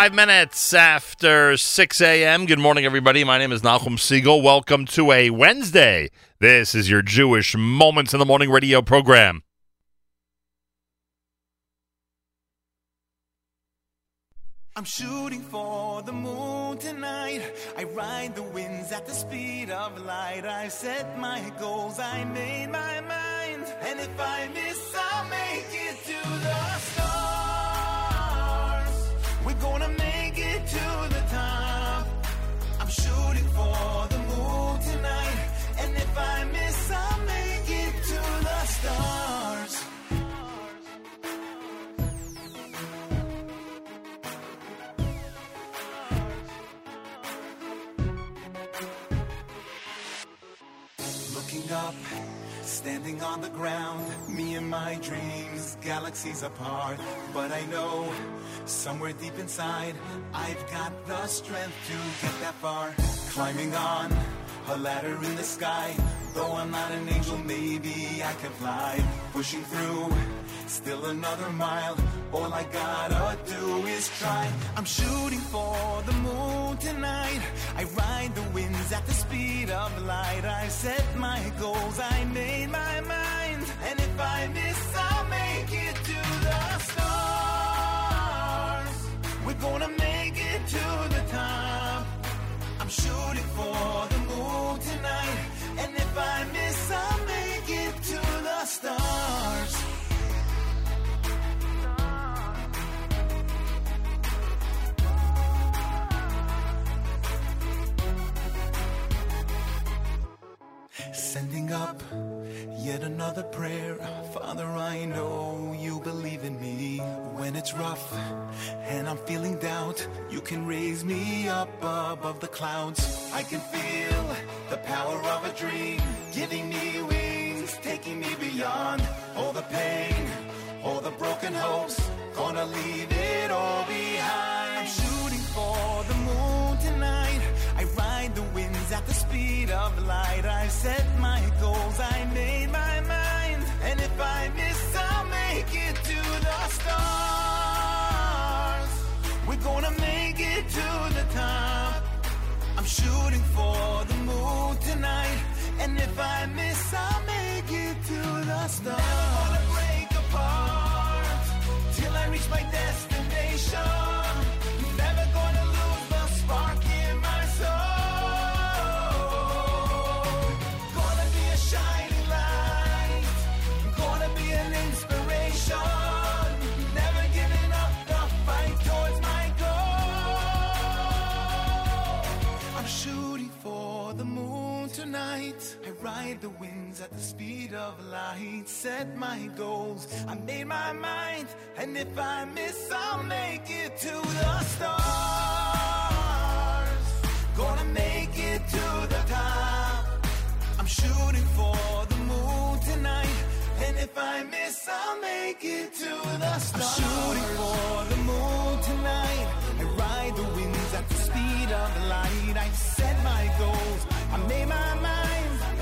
Five minutes after 6 a.m. Good morning, everybody. My name is Nachum Segal. Welcome to a Wednesday. This is your Jewish Moments in the Morning radio program. I'm shooting for the moon tonight. I ride the winds at the speed of light. I set my goals, I made my mind. And if I miss, I'll make it to the gonna make it to the top. I'm shooting for the moon tonight. And if I miss, I'll make it to the stars. On the ground, me and my dreams, galaxies apart. But I know, somewhere deep inside, I've got the strength to get that far. Climbing on a ladder in the sky, though I'm not an angel, maybe I can fly. Pushing through, still another mile. All I gotta do is try. I'm shooting for the moon tonight. I ride the winds at the speed of light. I set my goals, I made my mind. And if I miss, I'll make it to the stars. We're gonna And if Sending up yet another prayer. Father, I know you believe in me. When it's rough and I'm feeling doubt, you can raise me up above the clouds. I can feel the power of a dream, giving me wings, taking me beyond all the pain, all the broken hopes. Gonna leave it all behind. Set my goals, I made my mind. And if I miss, I'll make it to the stars. We're gonna make it to the top. I'm shooting for the moon tonight. And if I miss, I'll make it to the stars. Never wanna break apart till I reach my destination. Ride the winds at the speed of light. Set my goals. I made my mind. And if I miss, I'll make it to the stars. Gonna make it to the top. I'm shooting for the moon tonight. And if I miss, I'll make it to the stars. I'm shooting for the moon tonight. I ride the winds at the speed of light. I set my goals. I made my mind.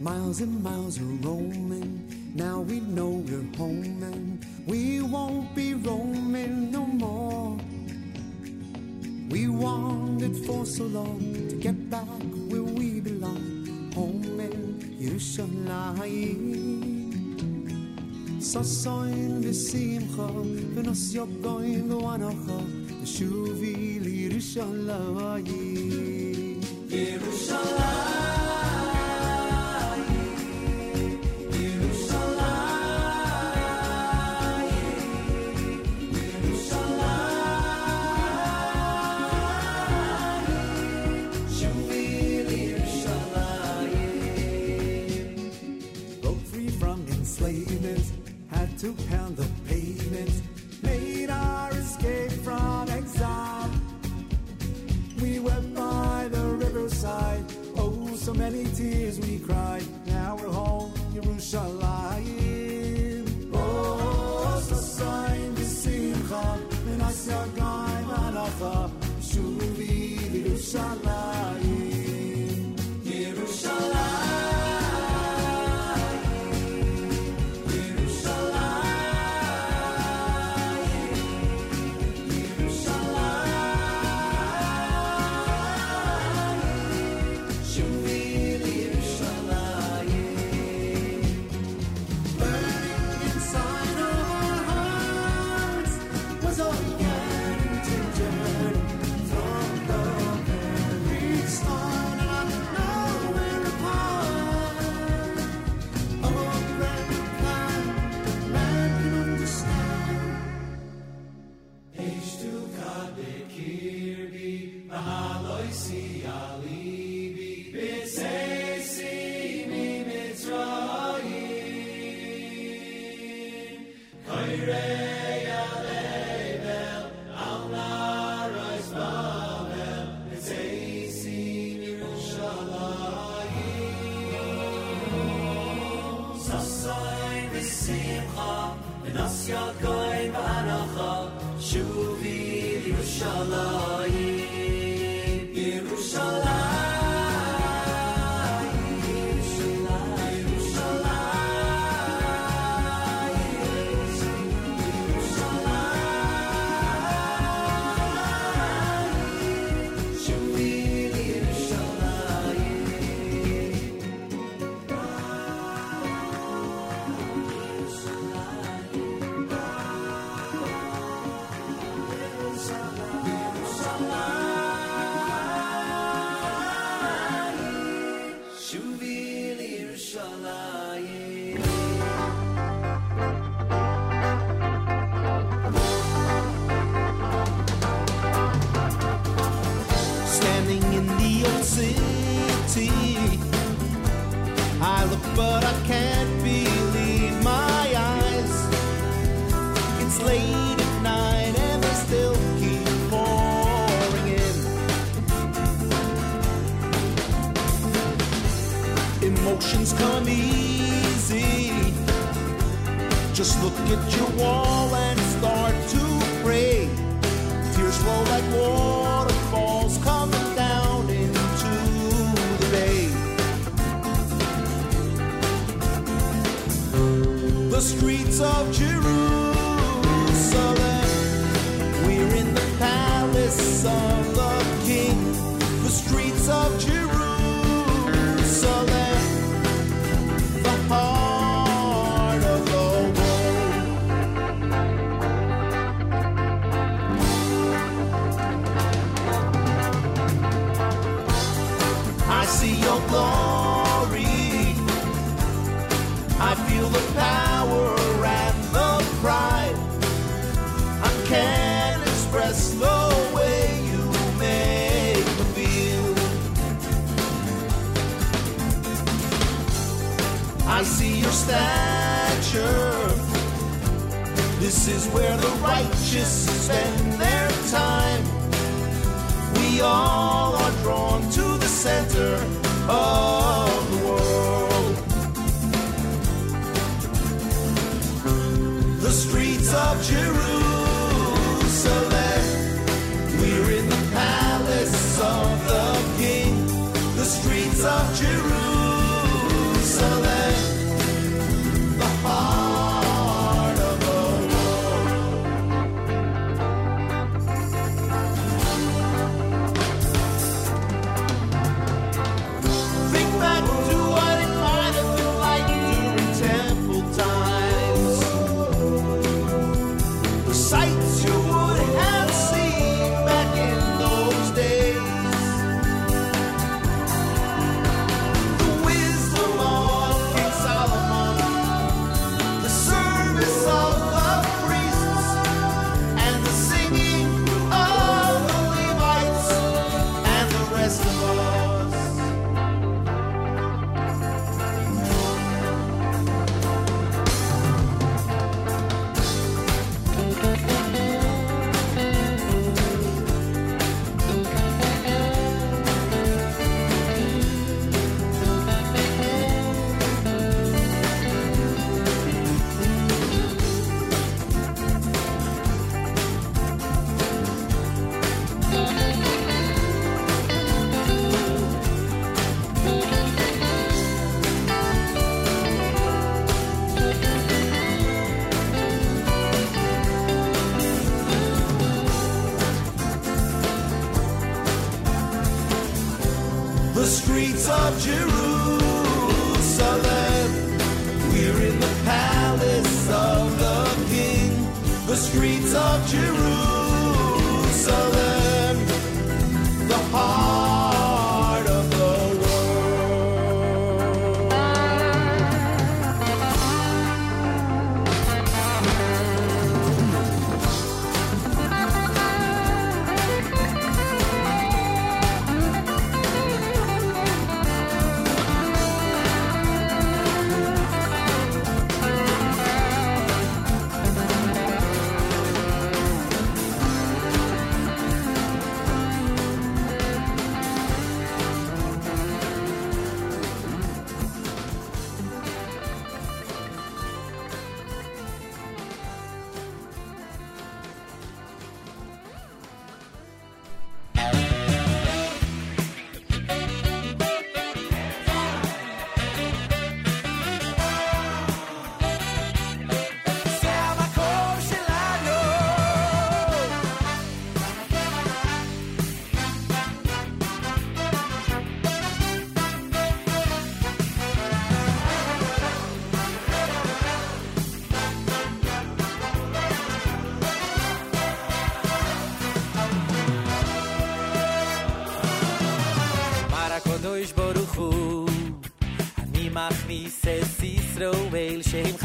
Miles and miles of roaming. Now we know we're home and we won't be roaming no more. We wandered for so long to get back where we belong. Home in Yerushalayim. So soin v'simcha v'nos yogoin v'anocha v'shuvi l'Yerushalayim. Yerushalayim.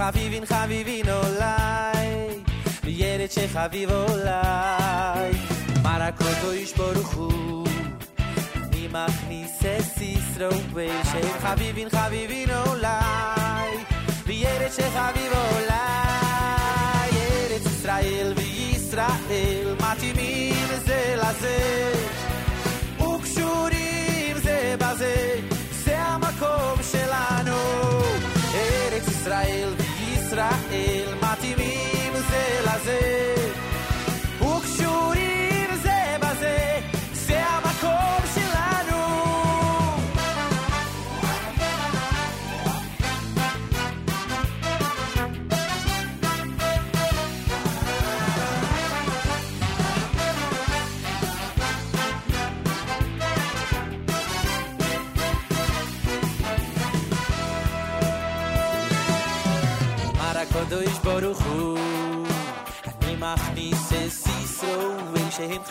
חביבין חביבין עולי, וילד שחביב עולי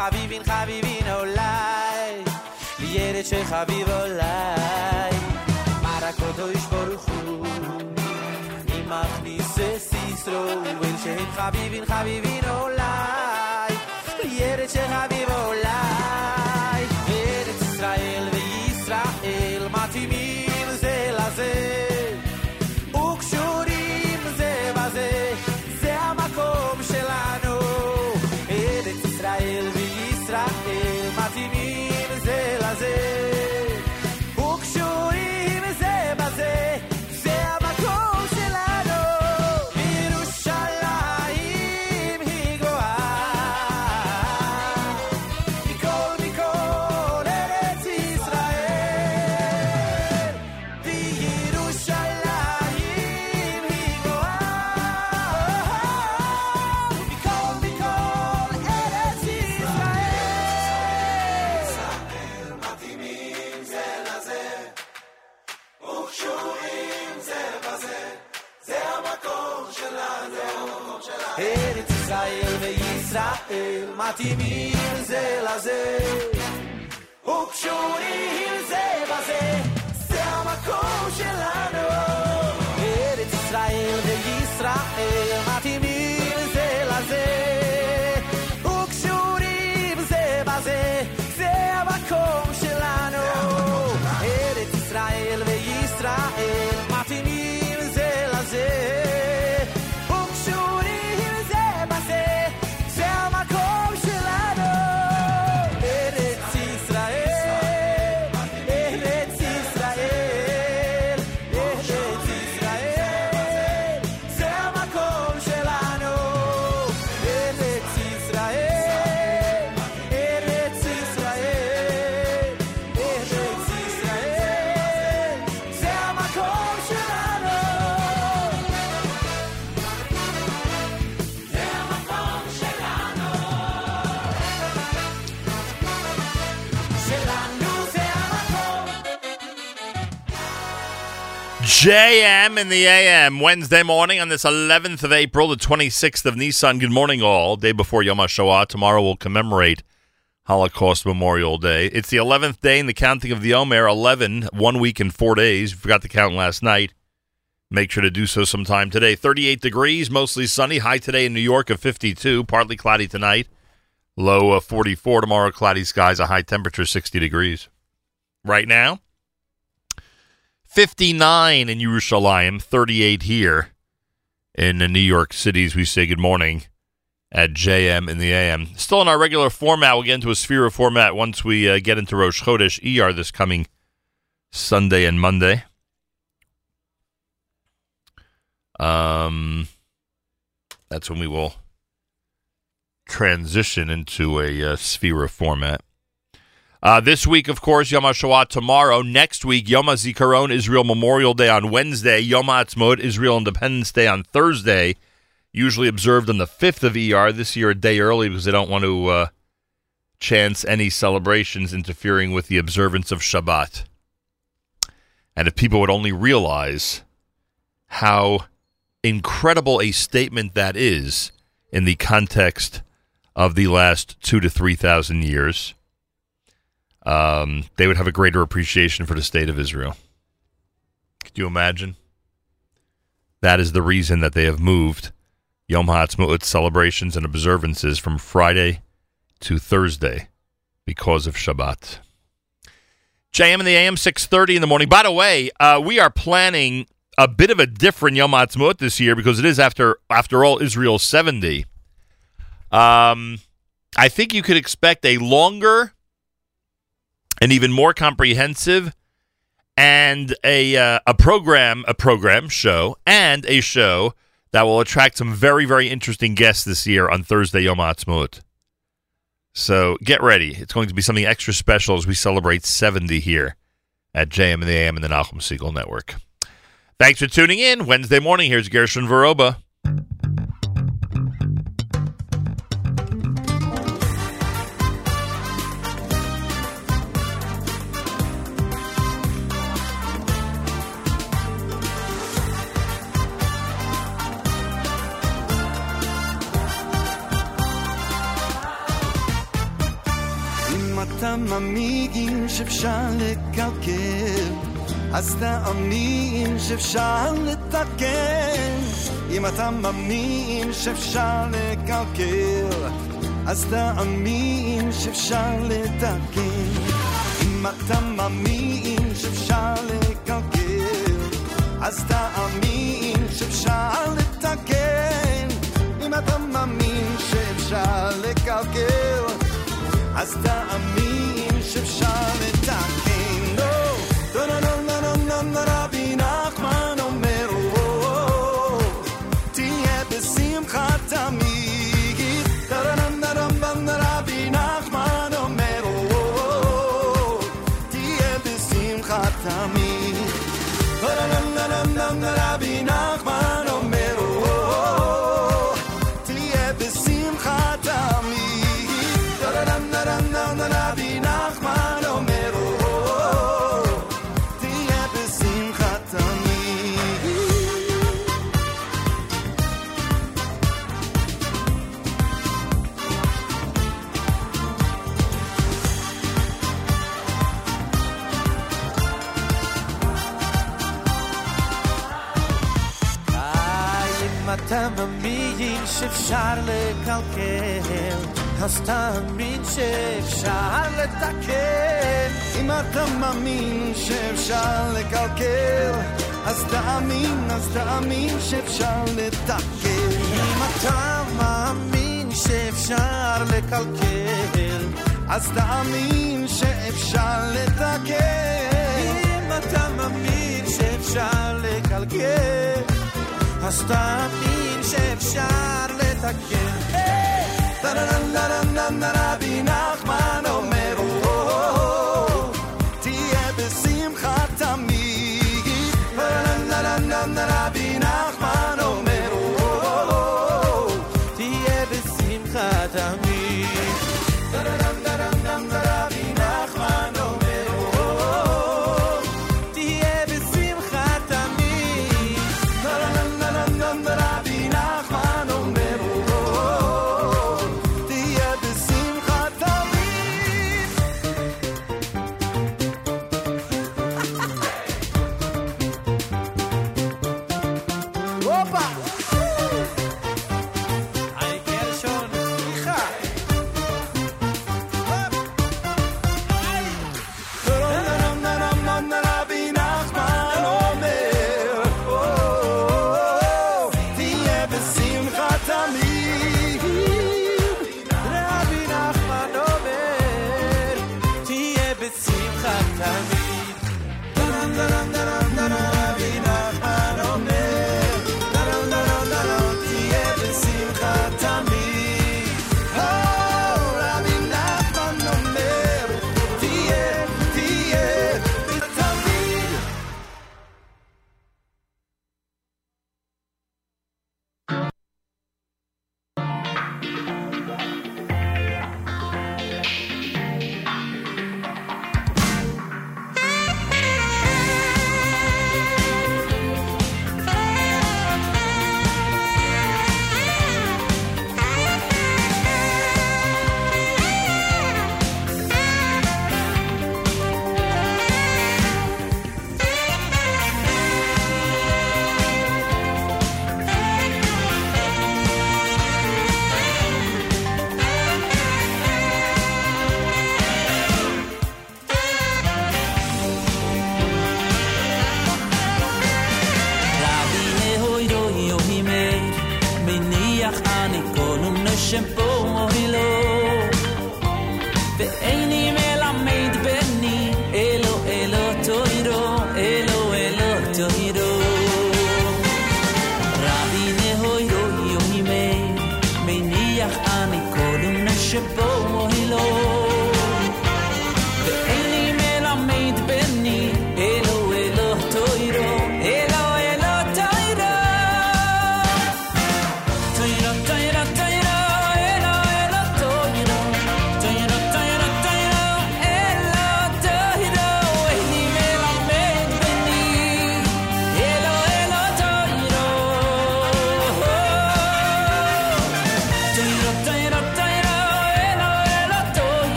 חביבין חביבין אולי, לילד שחביב אולי. מרקות או איש ברוך הוא, ממך ניסס ישראל, שהם חביבין חביבין אולי, לילד שחביב אולי. easy. JM in the AM, Wednesday morning on this 11th of April, the 26th of Nissan. Good morning, all. Day before Yom HaShoah. Tomorrow we'll commemorate Holocaust Memorial Day. It's the 11th day in the counting of the Omer, 11, one week and four days. Forgot to count last night. Make sure to do so sometime today. 38 degrees, mostly sunny. High today in New York of 52, partly cloudy tonight. Low of 44 tomorrow, cloudy skies, a high temperature 60 degrees. Right now, 59 in Yerushalayim, 38 here in the New York City as we say good morning at JM in the AM. Still in our regular format, we'll get into a Sefirah format once we uh, get into Rosh Chodesh ER this coming Sunday and Monday. Um, that's when we will transition into a uh, Sefirah format. Uh, this week, of course, Yom HaShoah tomorrow. Next week, Yom HaZikaron, Israel Memorial Day on Wednesday. Yom HaAtzmaut, Israel Independence Day on Thursday. Usually observed on the 5th of ER. This year, a day early because they don't want to uh, chance any celebrations interfering with the observance of Shabbat. And if people would only realize how incredible a statement that is in the context of the last two to 3,000 years um, they would have a greater appreciation for the state of Israel. Could you imagine? That is the reason that they have moved Yom HaAtzmaut celebrations and observances from Friday to Thursday because of Shabbat. JM in the AM, 6.30 in the morning. By the way, uh, we are planning a bit of a different Yom HaAtzmaut this year because it is, after, after all, Israel's 70. Um, I think you could expect a longer an even more comprehensive and a uh, a program a program show and a show that will attract some very very interesting guests this year on Thursday Yom Ha'atzmaut. So get ready; it's going to be something extra special as we celebrate 70 here at JM and the AM and the Nachum Segal Network. Thanks for tuning in. Wednesday morning, here's Gershon Veroba. אתה מאמין שאפשר לקלקל, אז תאמין שאפשר לתקן. אם אתה מאמין שאפשר לקלקל, אז תאמין שאפשר לתקן. אם אתה מאמין שאפשר לקלקל, אז תאמין שאפשר לתקן. אם אתה מאמין שאפשר לקלקל, אז תאמין ship Charlotte. שאפשר לקלקל, אז תאמין שאפשר לתקן. אם אתה מאמין שאפשר לקלקל, אז תאמין, אז תאמין שאפשר לתקן. אם אתה מאמין שאפשר לקלקל, אז תאמין שאפשר לתקן. אם אתה מאמין שאפשר לקלקל, אז תאמין שאפשר לתקן. לתקן. Hey!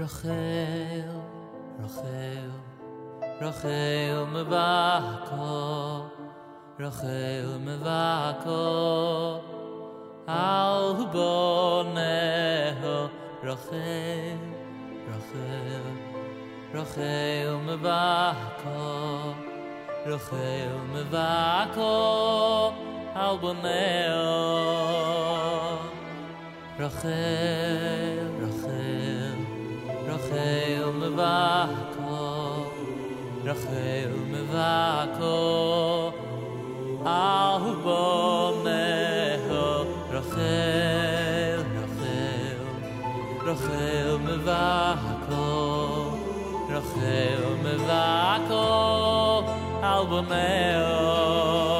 רחל, רחל, רחל מבקו, רחל מבקו, אל בונהו, רחל, רחל, רחל מבקו, רחל מבקו, אל בונהו, רחל, רחל מבקו רחל מבקו אהו מהו רחל רחל רחל מבקו רחל מבקו אהו מהו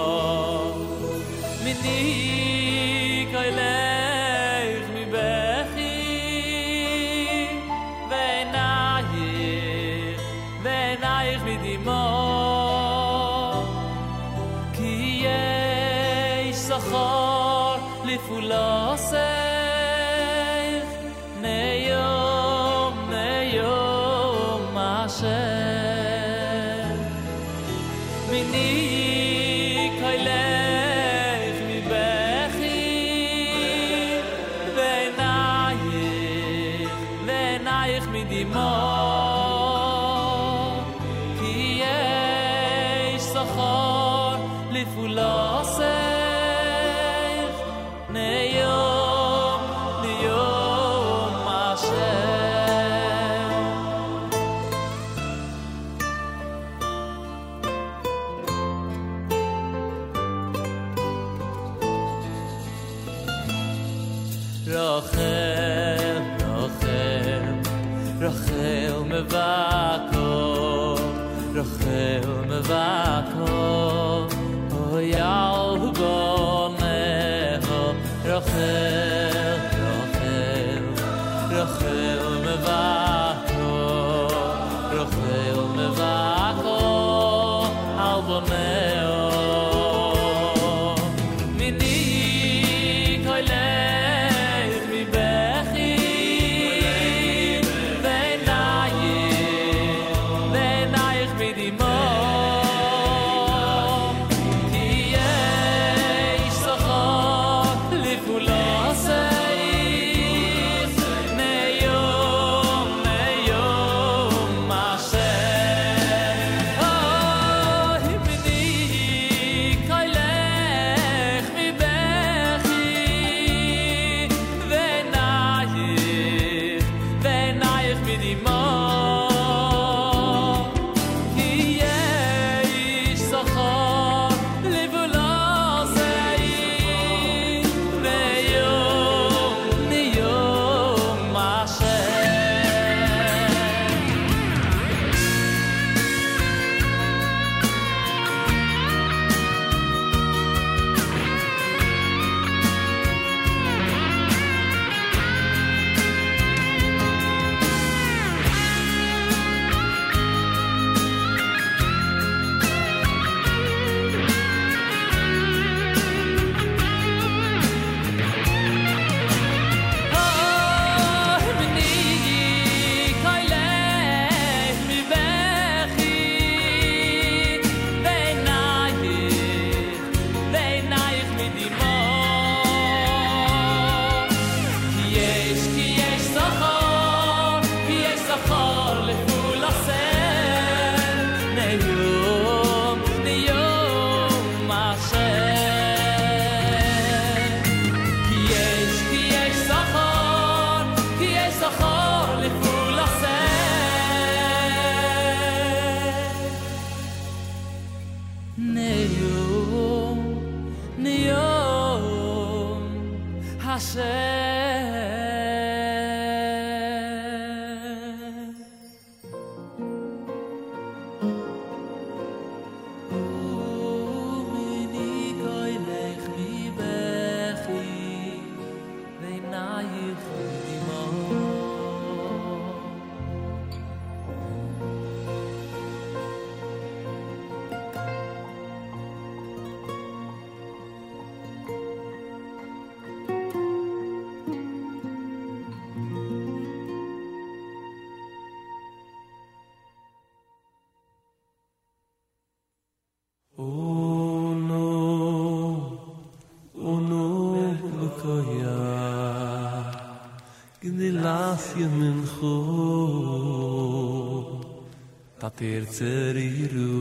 gni laf je min go tater ceriru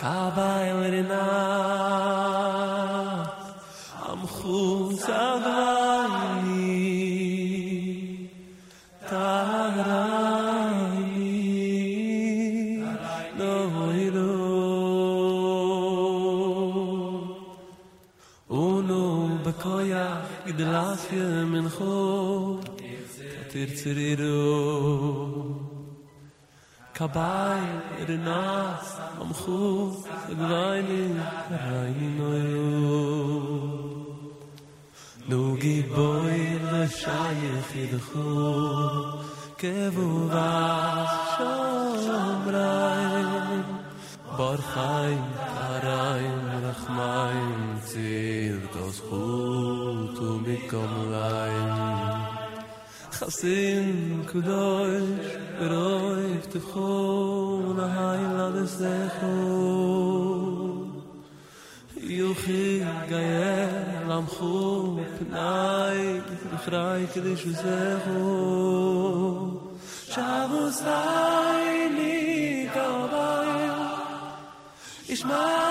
kaba el rena tsche men kho tir tsiriru. Kabay de nas am kho gvayni rayni noyu nu giboy la shay khid kho kevu vas shomrayn bar khayn karayn rakhmayn tsir dos khum bikom rein khasin kudoy roy tkhon a hayla desekhu yukhi gaye lam khup nay khray kdish zekhu shavus nay ni kobay ishma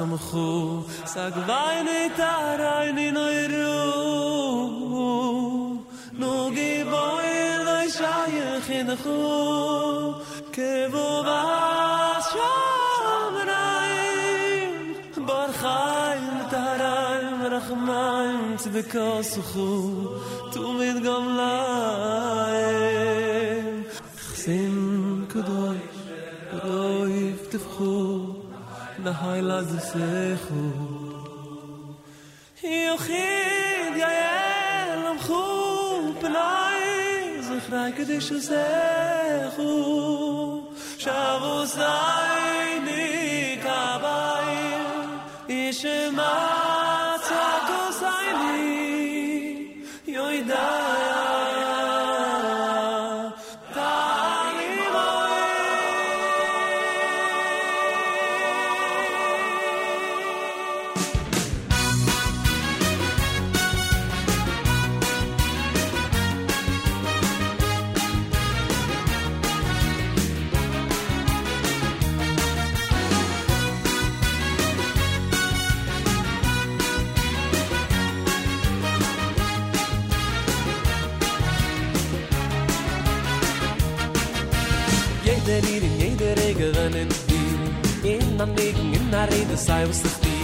zum khu sag vayne tarayne noyru nu geboy le shaye khin khu ke vo vas shom nay bar khaym tarayne rakhmayn tbekos da hayla ze sekhu yochid ya elam khu pnai ze khray kede shu sekhu shavu zayni kabai ishmai in sei was dich die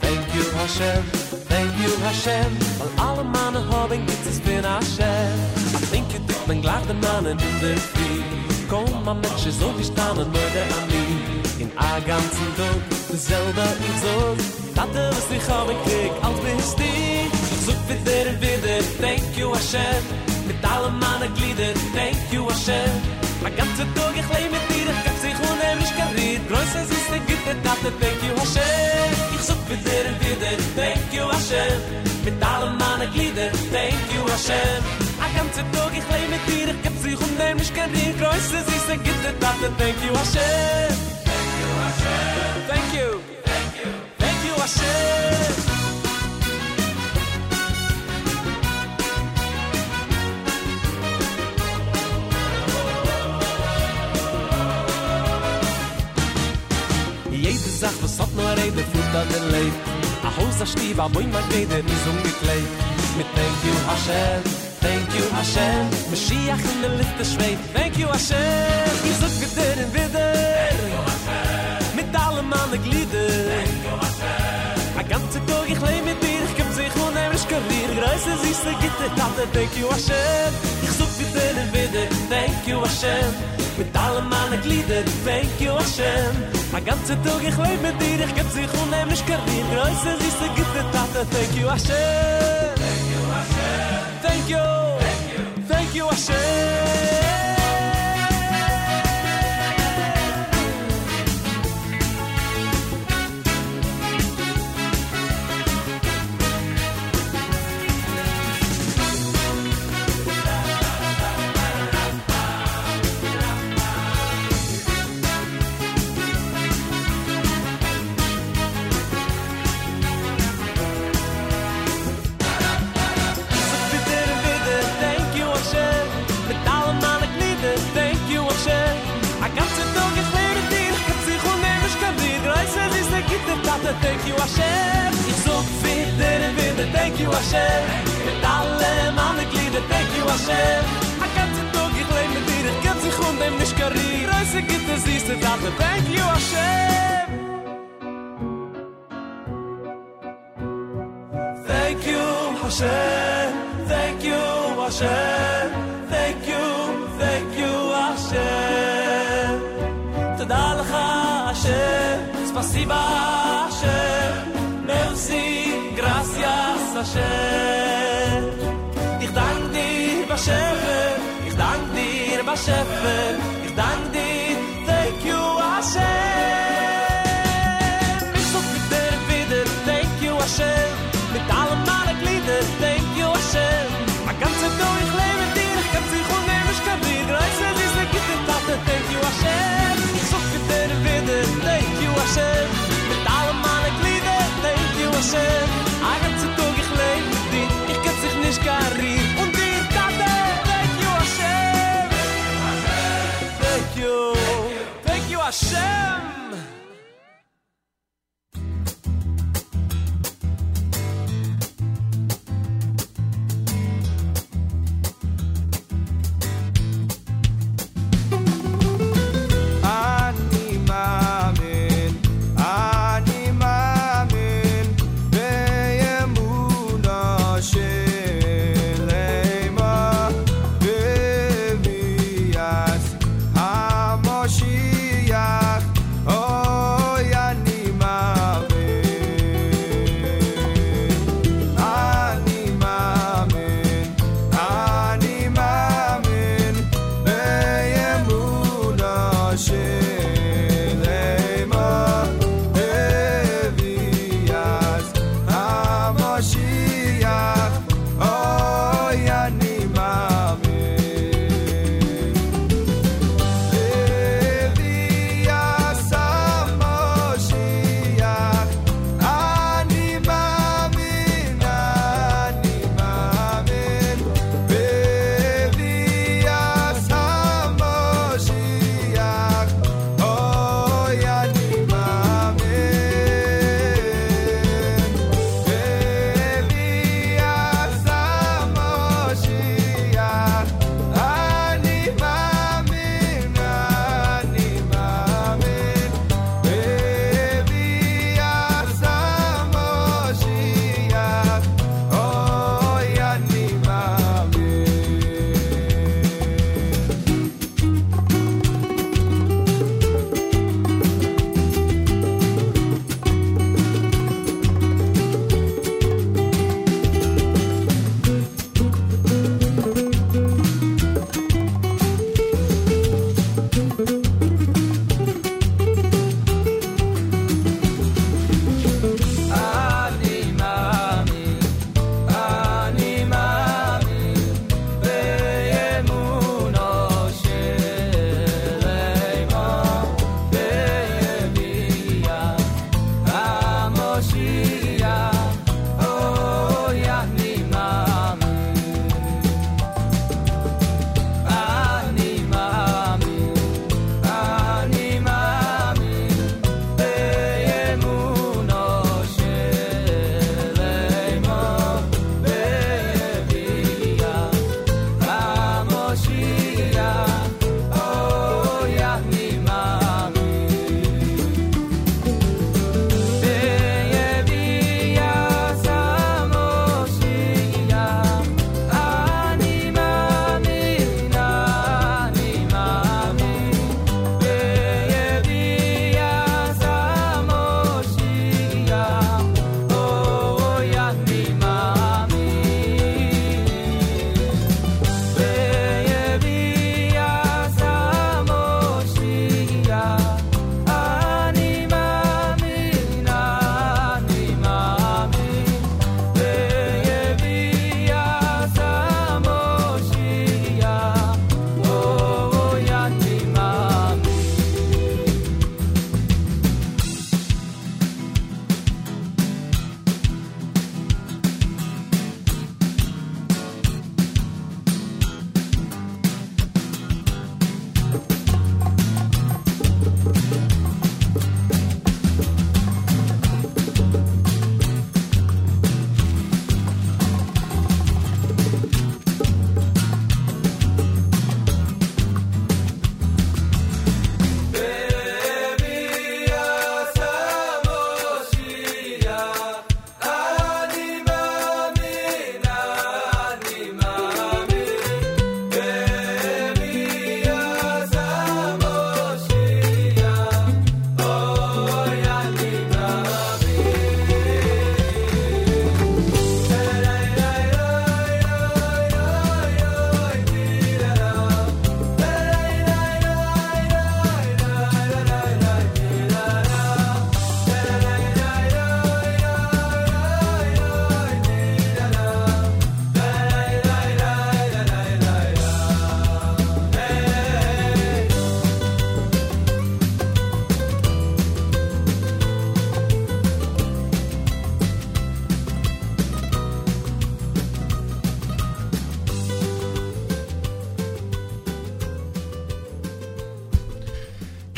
Thank you Hashem, thank you Hashem. Weil alle Mannen haben gibt es für Hashem. I think you think man gleich den Mannen in der Früh Komm ma Menschen so wie standen nur der Ami In a ganzen Tag, dasselbe ich so Tate was dich haben krieg, als bist Ich such wieder wieder, thank you Hashem. Mit allen Mannen Glieder, thank you Hashem. A ganze Tag ich lebe mit dir, ich geb sich unheimlich gerät. Größer ist der Gitte, Tate, thank you Hashem. Ich für dir und wieder, thank you Hashem. Mit allen meinen Glieder, thank you Hashem. A ganze Tag ich lebe mit dir, ich geb sich unheimlich gerät. Größer ist der Gitte, Tate, thank you Hashem. Thank you Hashem. Thank you. Thank you. Thank you Hashem. hat nur rei de fut de leib. A hoza stiba boy ma geder is um mit mit thank you hashem. Thank you hashem. Mashiach in de lifte schwei thank you hashem. I so gut der in wider mit alle man de glide a ganze tog ich lei mit dir. Gib sich und nem ich kavir greise sich de gitte tate thank you hashem. Ich so gut der in wider thank you hashem. Mit alle man de glide thank you thank you hashem. A ganze Tag ich leib mit dir, ich geb sich unheimlich Karin. Größe, süße, gute Tate, thank you, Hashem. Thank you, Hashem. Thank you. Thank you, Hashem.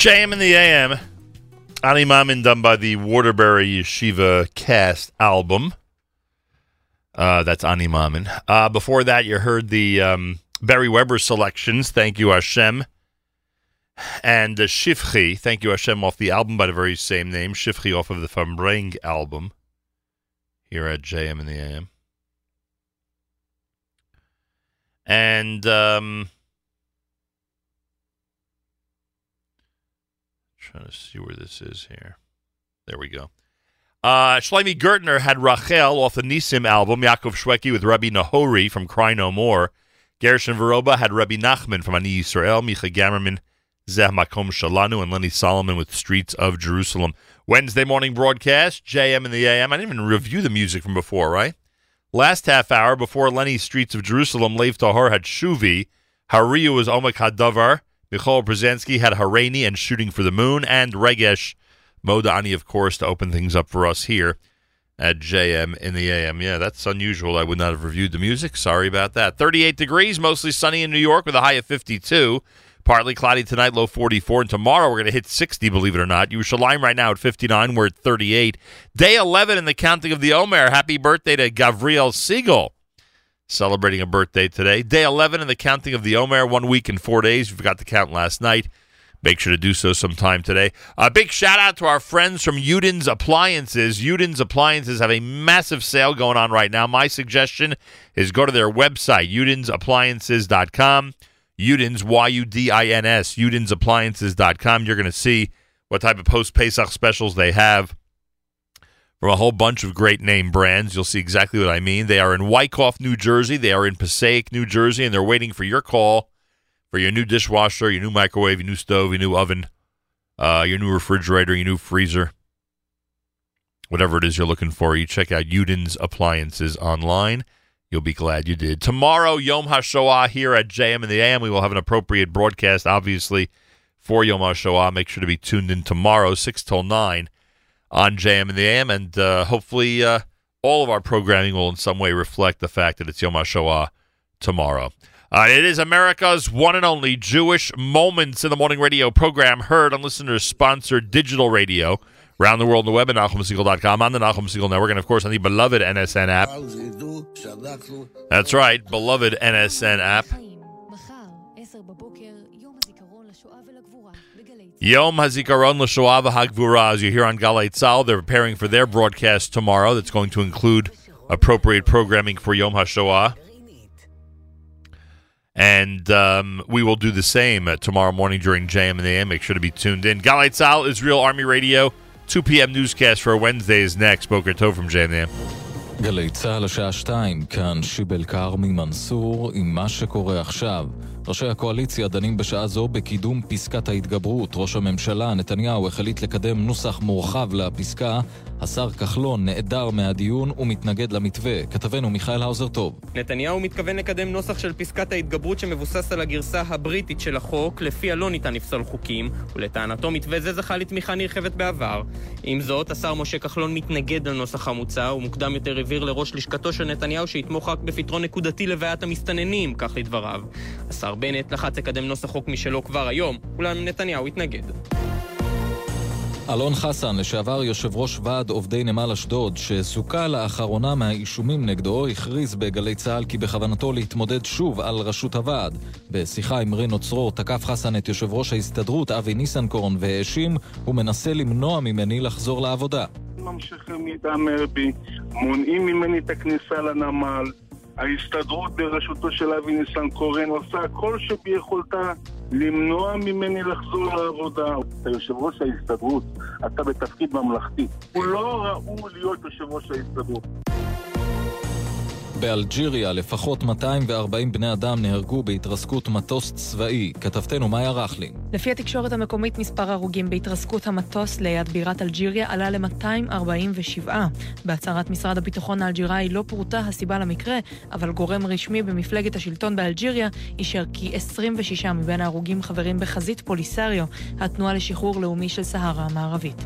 JM in the AM. Ani Mamin done by the Waterbury Yeshiva Cast album. Uh, that's Ani Mamin. Uh, before that, you heard the um, Beri Weber selections. Thank you, Hashem. And uh, Shifchi. Thank you, Hashem, off the album by the very same name. Shifchi off of the Fambreng album here at JM in the AM. And um, trying to see where this is here. There we go. Uh, Shlomi Gertner had Rachel off the Nisim album, Yaakov Shwekey with Rabbi Nahori from Cry No More. Gershon Veroba had Rabbi Nachman from Ani Yisrael, Micha Gamerman, Zeh Makom Shalanu, and Lenny Solomon with Streets of Jerusalem. Wednesday morning broadcast, JM and the AM. I didn't even review the music from before, right? Last half hour before Lenny's Streets of Jerusalem, Lev Tahor had Shuvi. Hariyu was Omek Hadavar. Michoel Pruzansky had Harani and Shooting for the Moon. And Regesh Modani, of course, to open things up for us here at JM in the AM. Yeah, that's unusual. I would not have reviewed the music. Sorry about that. 38 degrees, mostly sunny in New York with a high of 52. Partly cloudy tonight, low 44. And tomorrow we're going to hit 60, believe it or not. Yerushalayim right now at 59. We're at 38. Day 11 in the counting of the Omer. Happy birthday to Gavriel Siegel. Celebrating a birthday today. Day 11 in the counting of the Omer. One week and four days. We forgot to count last night. Make sure to do so sometime today. A big shout out to our friends from Yudin's Appliances. Yudin's Appliances have a massive sale going on right now. My suggestion is go to their website, yudinsappliances.com. Yudins, Y-U-D-I-N-S, yudinsappliances.com. You're going to see what type of post-Pesach specials they have from a whole bunch of great name brands. You'll see exactly what I mean. They are in Wyckoff, New Jersey. They are in Passaic, New Jersey, and they're waiting for your call for your new dishwasher, your new microwave, your new stove, your new oven, uh, your new refrigerator, your new freezer, whatever it is you're looking for. You check out Yudin's Appliances online. You'll be glad you did. Tomorrow, Yom HaShoah here at JM and the AM. We will have an appropriate broadcast, obviously, for Yom HaShoah. Make sure to be tuned in tomorrow, 6 till 9 on JM in the AM. And uh, hopefully, uh, all of our programming will in some way reflect the fact that it's Yom HaShoah tomorrow. Uh, it is America's one and only Jewish Moments in the Morning radio program heard on listeners sponsored digital radio around the world on the web at NachumSegal.com, on the Nachum Segal Network, and of course on the beloved NSN app. That's right, beloved NSN app. Yom Hazikaron LaShoah Hagvura, as you hear on Galay Tzal, they're preparing for their broadcast tomorrow that's going to include appropriate programming for Yom HaShoah. And um, we will do the same uh, tomorrow morning during JM in the AM. Make sure to be tuned in. Galay Tzal, Israel Army Radio, 2 p.m. newscast for Wednesday is next. Boker Tov from JM and AM. גלי צה"ל השעה 2, כאן שיבל כרמי מנסור עם מה ראשי הקואליציה דנים בשעה זו בקידום פסקת ההתגברות. ראש הממשלה נתניהו החליט לקדם נוסח מורחב לפסקה. השר כחלון נעדר מהדיון ומתנגד למתווה. כתבנו מיכאל האוזר טוב. נתניהו מתכוון לקדם נוסח של פסקת ההתגברות שמבוסס על הגרסה הבריטית של החוק, לפיה לא ניתן לפסול חוקים, ולטענתו מתווה זה זכה לתמיכה נרחבת בעבר. עם זאת, השר משה כחלון מתנגד לנוסח המוצע, ומוקדם יותר הבהיר לראש לשכתו של נתניהו שיתמוך רק בפתרון נקודתי לבעיית המסתננים, כך לדבריו. השר בנט לחץ לקדם נוסח חוק משלו כבר היום, אולם נתניהו התנגד. אלון חסן, לשעבר יושב ראש ועד עובדי נמל אשדוד, שזוכה לאחרונה מהאישומים נגדו, הכריז בגלי צה"ל כי בכוונתו להתמודד שוב על ראשות הוועד. בשיחה עם רינו צרור תקף חסן את יושב ראש ההסתדרות אבי ניסנקורן והאשים, הוא מנסה למנוע ממני לחזור לעבודה. ממשיכים להתעמר בי, מונעים ממני את הכניסה לנמל. ההסתדרות בראשותו של אבי ניסנקורן עושה כל שביכולתה למנוע ממני לחזור לעבודה. אתה יושב ראש ההסתדרות, אתה בתפקיד ממלכתי. הוא לא ראוי להיות יושב ראש ההסתדרות. באלג'יריה לפחות 240 בני אדם נהרגו בהתרסקות מטוס צבאי. כתבתנו מאיה רכלין. לפי התקשורת המקומית, מספר ההרוגים בהתרסקות המטוס ליד בירת אלג'יריה עלה ל-247. בהצהרת משרד הביטחון האלג'יראי לא פורטה הסיבה למקרה, אבל גורם רשמי במפלגת השלטון באלג'יריה אישר כי 26 מבין ההרוגים חברים בחזית פוליסריו, התנועה לשחרור לאומי של סהרה המערבית.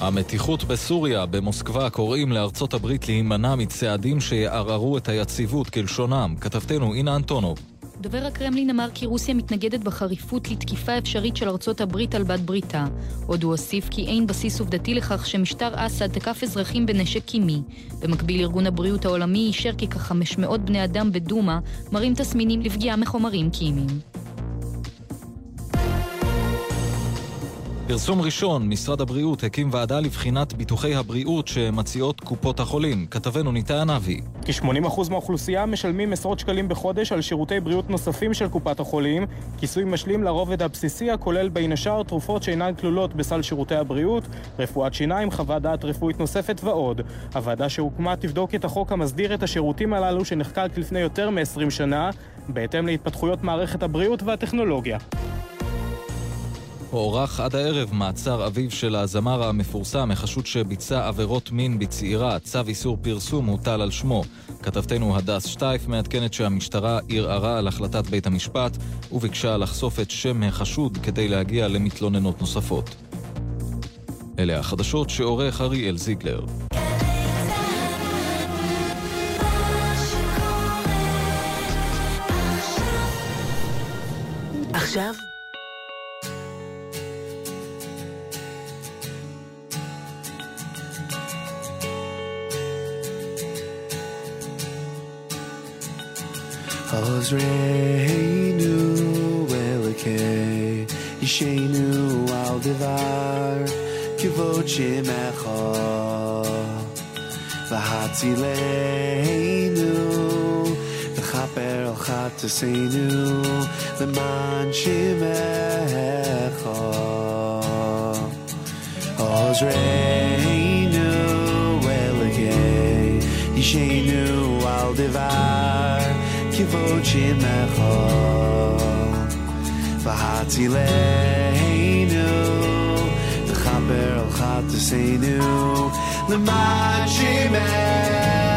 המתיחות בסוריה, במוסקבה, קוראים לארצות הברית להימנע מצעדים שיערערו את היציבות כלשונם. כתבתנו אינה אנטונוב. דובר הקרמלין אמר כי רוסיה מתנגדת בחריפות לתקיפה אפשרית של ארצות הברית על בת בריתה. עוד הוא הוסיף כי אין בסיס עובדתי לכך שמשטר אסד תקף אזרחים בנשק קימי. במקביל, ארגון הבריאות העולמי אישר כי כ-500 בני אדם בדומא מראים תסמינים לפגיעה מחומרים קימיים. פרסום ראשון, משרד הבריאות הקים ועדה לבחינת ביטוחי הבריאות שמציעות קופות החולים. כתבנו ניתאי ענבי. כ-80% מהאוכלוסייה משלמים עשרות שקלים בחודש על שירותי בריאות נוספים של קופת החולים, כיסוי משלים לרובד הבסיסי הכולל בין השאר תרופות שאינן כלולות בסל שירותי הבריאות, רפואת שיניים, חוות דעת רפואית נוספת ועוד. הוועדה שהוקמה תבדוק את החוק המסדיר את השירותים הללו שנחקק לפני יותר מ-20 שנה, בהתאם להתפתחויות מערכת הבריאות והטכנולוגיה. הוארך עד הערב מעצר אביו של הזמר המפורסם, החשוד שביצע עבירות מין בצעירה. צו איסור פרסום הוטל על שמו. כתבתנו הדס שטייף מעדכנת שהמשטרה ערערה על החלטת בית המשפט וביקשה לחשוף את שם החשוד כדי להגיע למתלוננות נוספות. אלה החדשות שעורך אריאל זיגלר. עכשיו Ozreinu elake Yishenu al devar Kivot shemecha V'hatzileinu V'chaper al chataseinu L'man shemecha Ozreinu elake Yishenu al devar kivot shemecha v'hatzileinu v'chaper al chataseinu l'man shemecha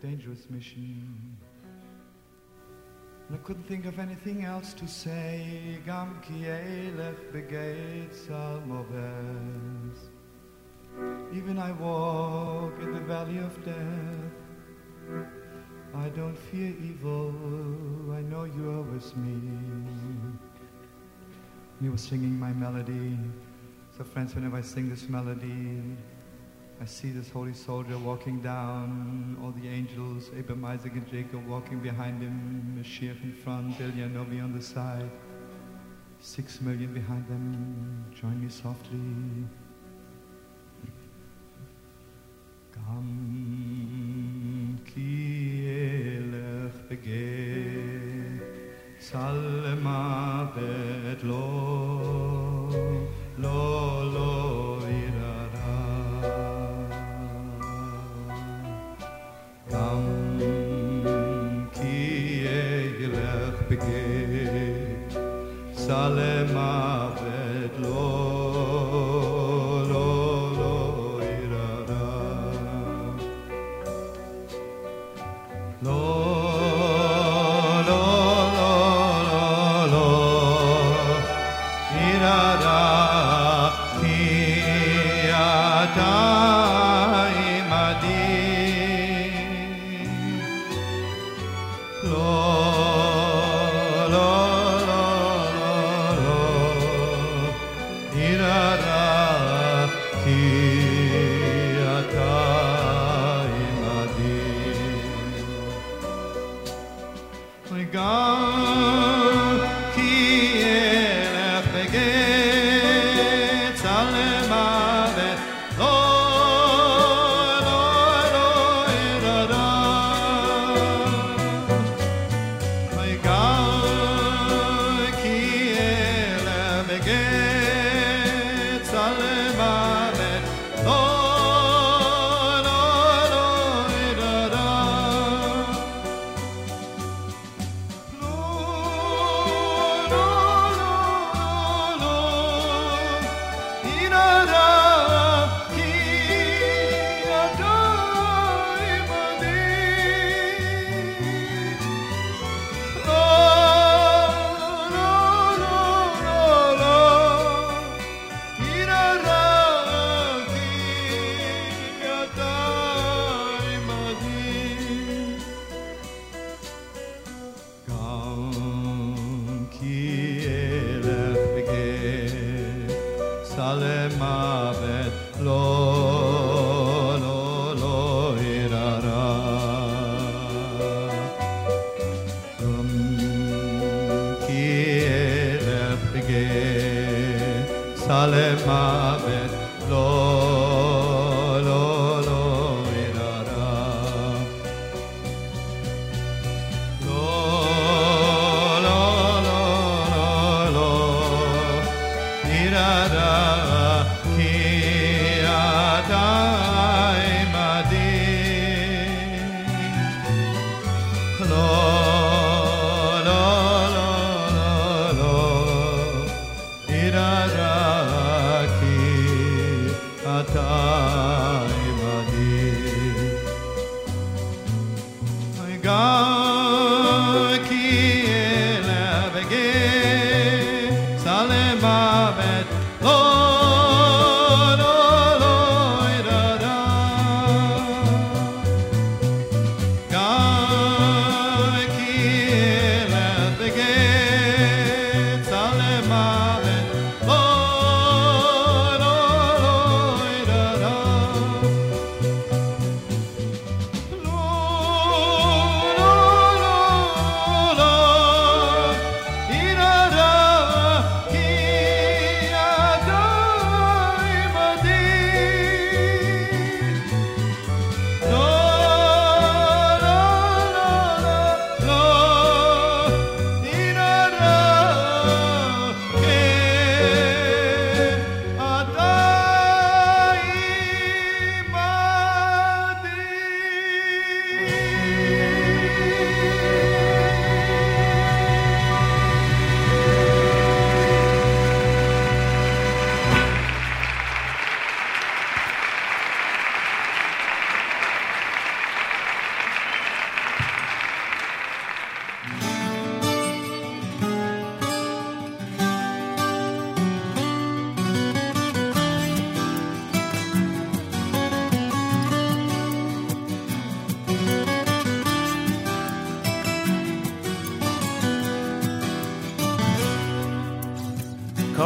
dangerous mission. And I couldn't think of anything else to say. Gamkie left the gates Even I walk in the valley of death. I don't fear evil. I know you are with me. He was singing my melody. So friends, whenever I sing this melody, I see this holy soldier walking down, all the angels, Abraham, Isaac, and Jacob walking behind him, Mashiach in front, Elianovi on the side, six million behind them. Join me softly. Gam ki.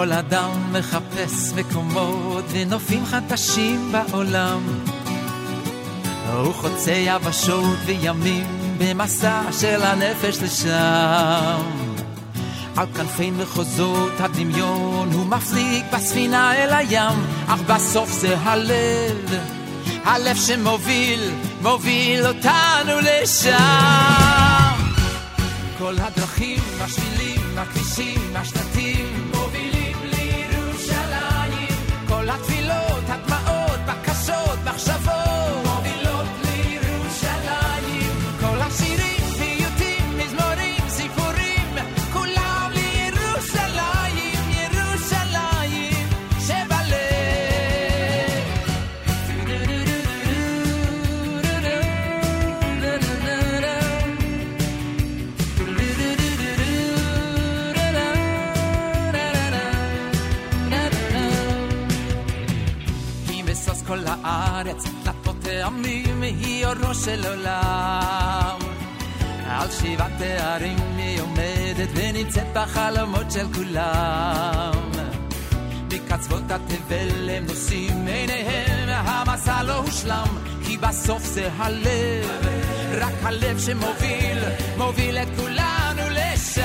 כל אדם מחפש מקומות ונופים חדשים בעולם. הוא חוצה יבשות וימים במסע של הנפש לשם. על כנפי מחוזות הדמיון הוא מפליג בספינה אל הים, אך בסוף זה הלב, הלב שמוביל, מוביל אותנו לשם. כל הדרכים, השבילים, הכבישים, השלטים ריבונו של עולם. על שבעת תארים היא עומדת ונמצאת בחלומות של כולם. מקצוות התבל הם נושאים עיניהם, המסע לא הושלם, כי בסוף זה הלב, רק הלב שמוביל, מוביל את כולנו לשם.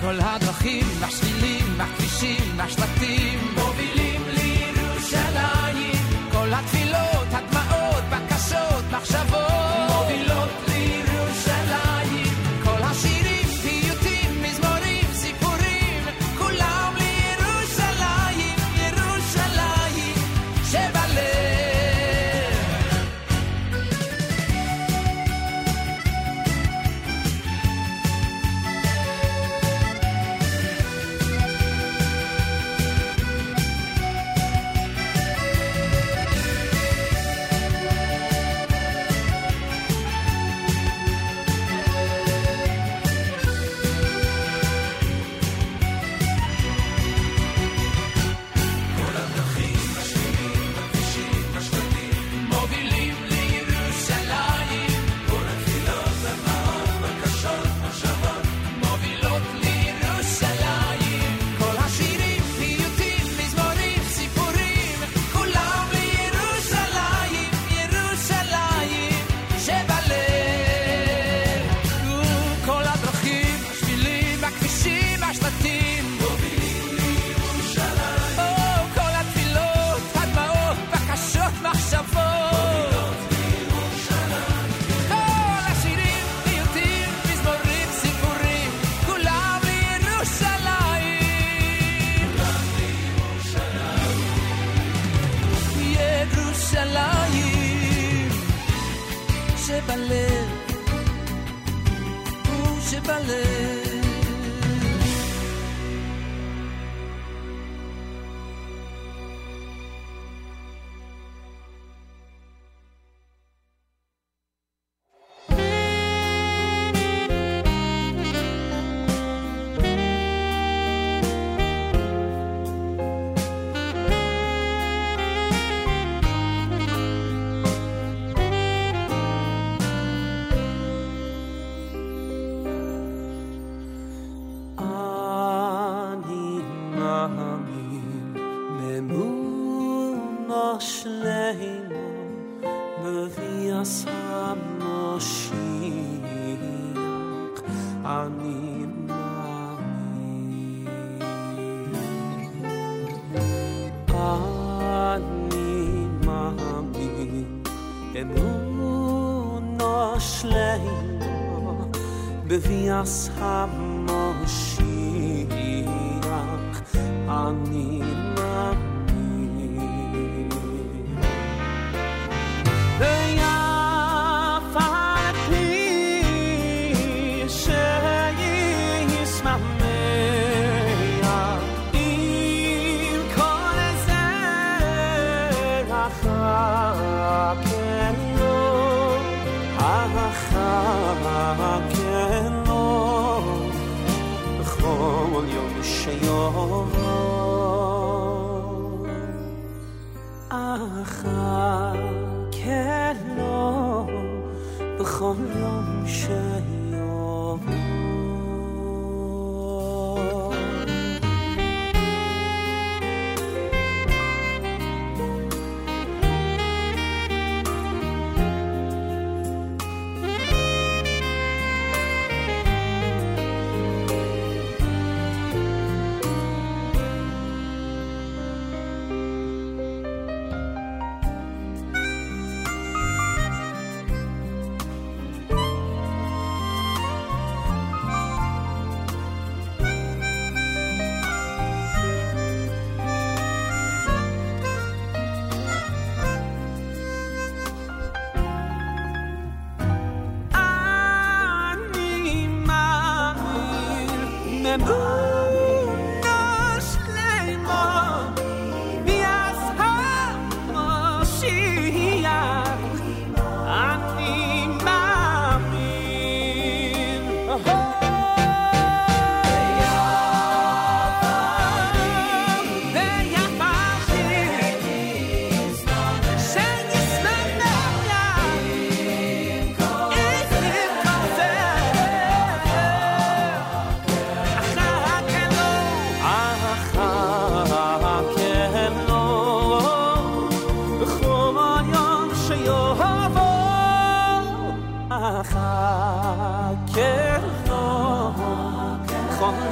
כל הדרכים, השבילים, הכבישים, השלטים, מובילים לירושלים. כל התפילה marche.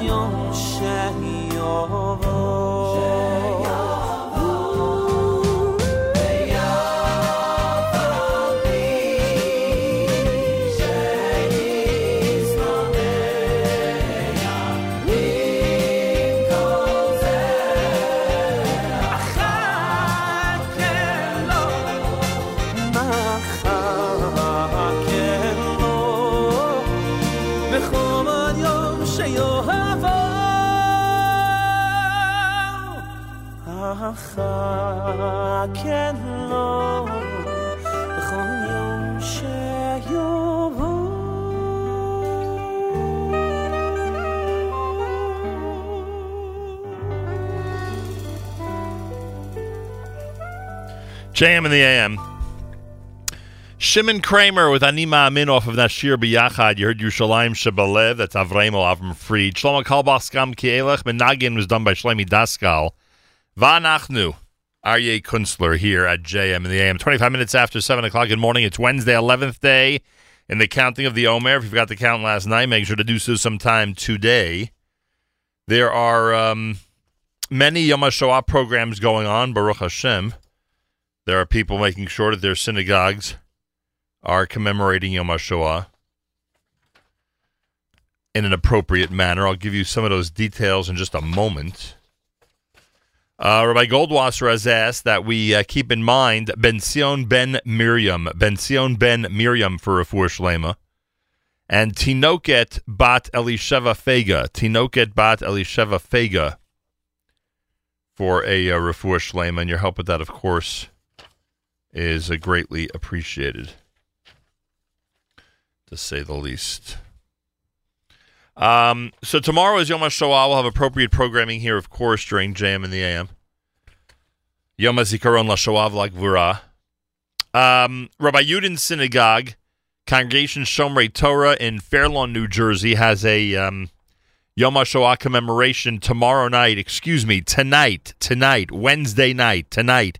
Yom Shehi Yovah. JM in the AM. Shimon Kramer with Ani Maamin off of Nashir B'Yachad. You heard Yerushalayim Shebalev. That's Avremo Avram Fried. Shlomo Carlebach Skam Kielech. Menagin was done by Shlomi Daskal. Vanachnu. Aryeh Kunstler here at JM in the AM. 25 minutes after 7 o'clock. Good morning. It's Wednesday, 11th day in the counting of the Omer. If you forgot to count last night, make sure to do so sometime today. There are um, many Yom HaShoah programs going on, Baruch Hashem. There are people making sure that their synagogues are commemorating Yom HaShoah in an appropriate manner. I'll give you some of those details in just a moment. Uh, Rabbi Goldwasser has asked that we uh, keep in mind Ben Sion Ben Miriam, Ben Sion Ben Miriam for Rafur Shlema, and Tinoket Bat Elisheva Fega, Tinoket Bat Elisheva Fega for a uh, Rafur Shlema, and your help with that, of course, is greatly appreciated, to say the least. Um, so tomorrow is Yom HaShoah. We'll have appropriate programming here, of course, during JM in the AM. Yom HaZikaron LaShoah V'Lagvura. Um, Rabbi Yudin Synagogue, Congregation Shomrei Torah in Fairlawn, New Jersey, has a um, Yom HaShoah commemoration tomorrow night. Excuse me, tonight, tonight, Wednesday night, tonight,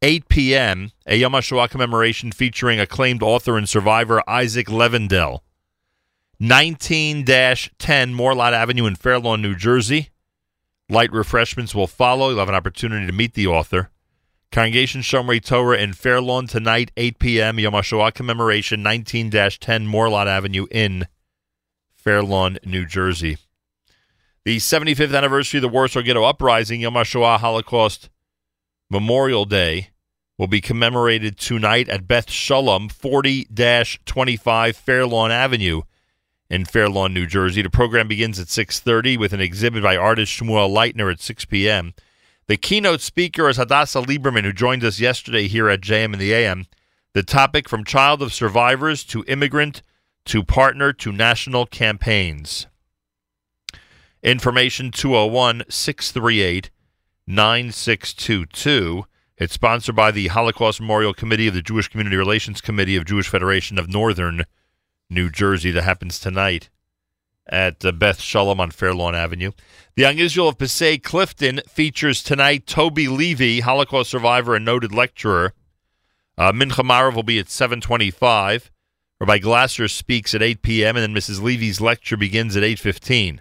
8 p.m., a Yom HaShoah commemoration featuring acclaimed author and survivor Isaac Levendel. 19 10 Morlot Avenue in Fairlawn, New Jersey. Light refreshments will follow. You'll have an opportunity to meet the author. Congregation Shomrei Torah in Fairlawn tonight, 8 p.m. Yom HaShoah commemoration, 19 10 Morlot Avenue in Fairlawn, New Jersey. The 75th anniversary of the Warsaw Ghetto Uprising, Yom HaShoah Holocaust Memorial Day, will be commemorated tonight at Beth Shalom, 40 25 Fairlawn Avenue in Fairlawn, New Jersey. The program begins at 6.30 with an exhibit by artist Shmuel Leitner at 6 p.m. The keynote speaker is Hadassah Lieberman, who joined us yesterday here at JM in the AM. The topic from child of survivors to immigrant to partner to national campaigns. Information 201 638 9622. It's sponsored by the Holocaust Memorial Committee of the Jewish Community Relations Committee of Jewish Federation of Northern New Jersey that happens tonight at uh, Beth Shalom on Fairlawn Avenue. The Young Israel of Passaic Clifton features tonight Toby Levy, Holocaust survivor and noted lecturer. Uh, Mincha Marav will be at 725. Rabbi Glasser speaks at 8 p.m. and then Mrs. Levy's lecture begins at 8.15.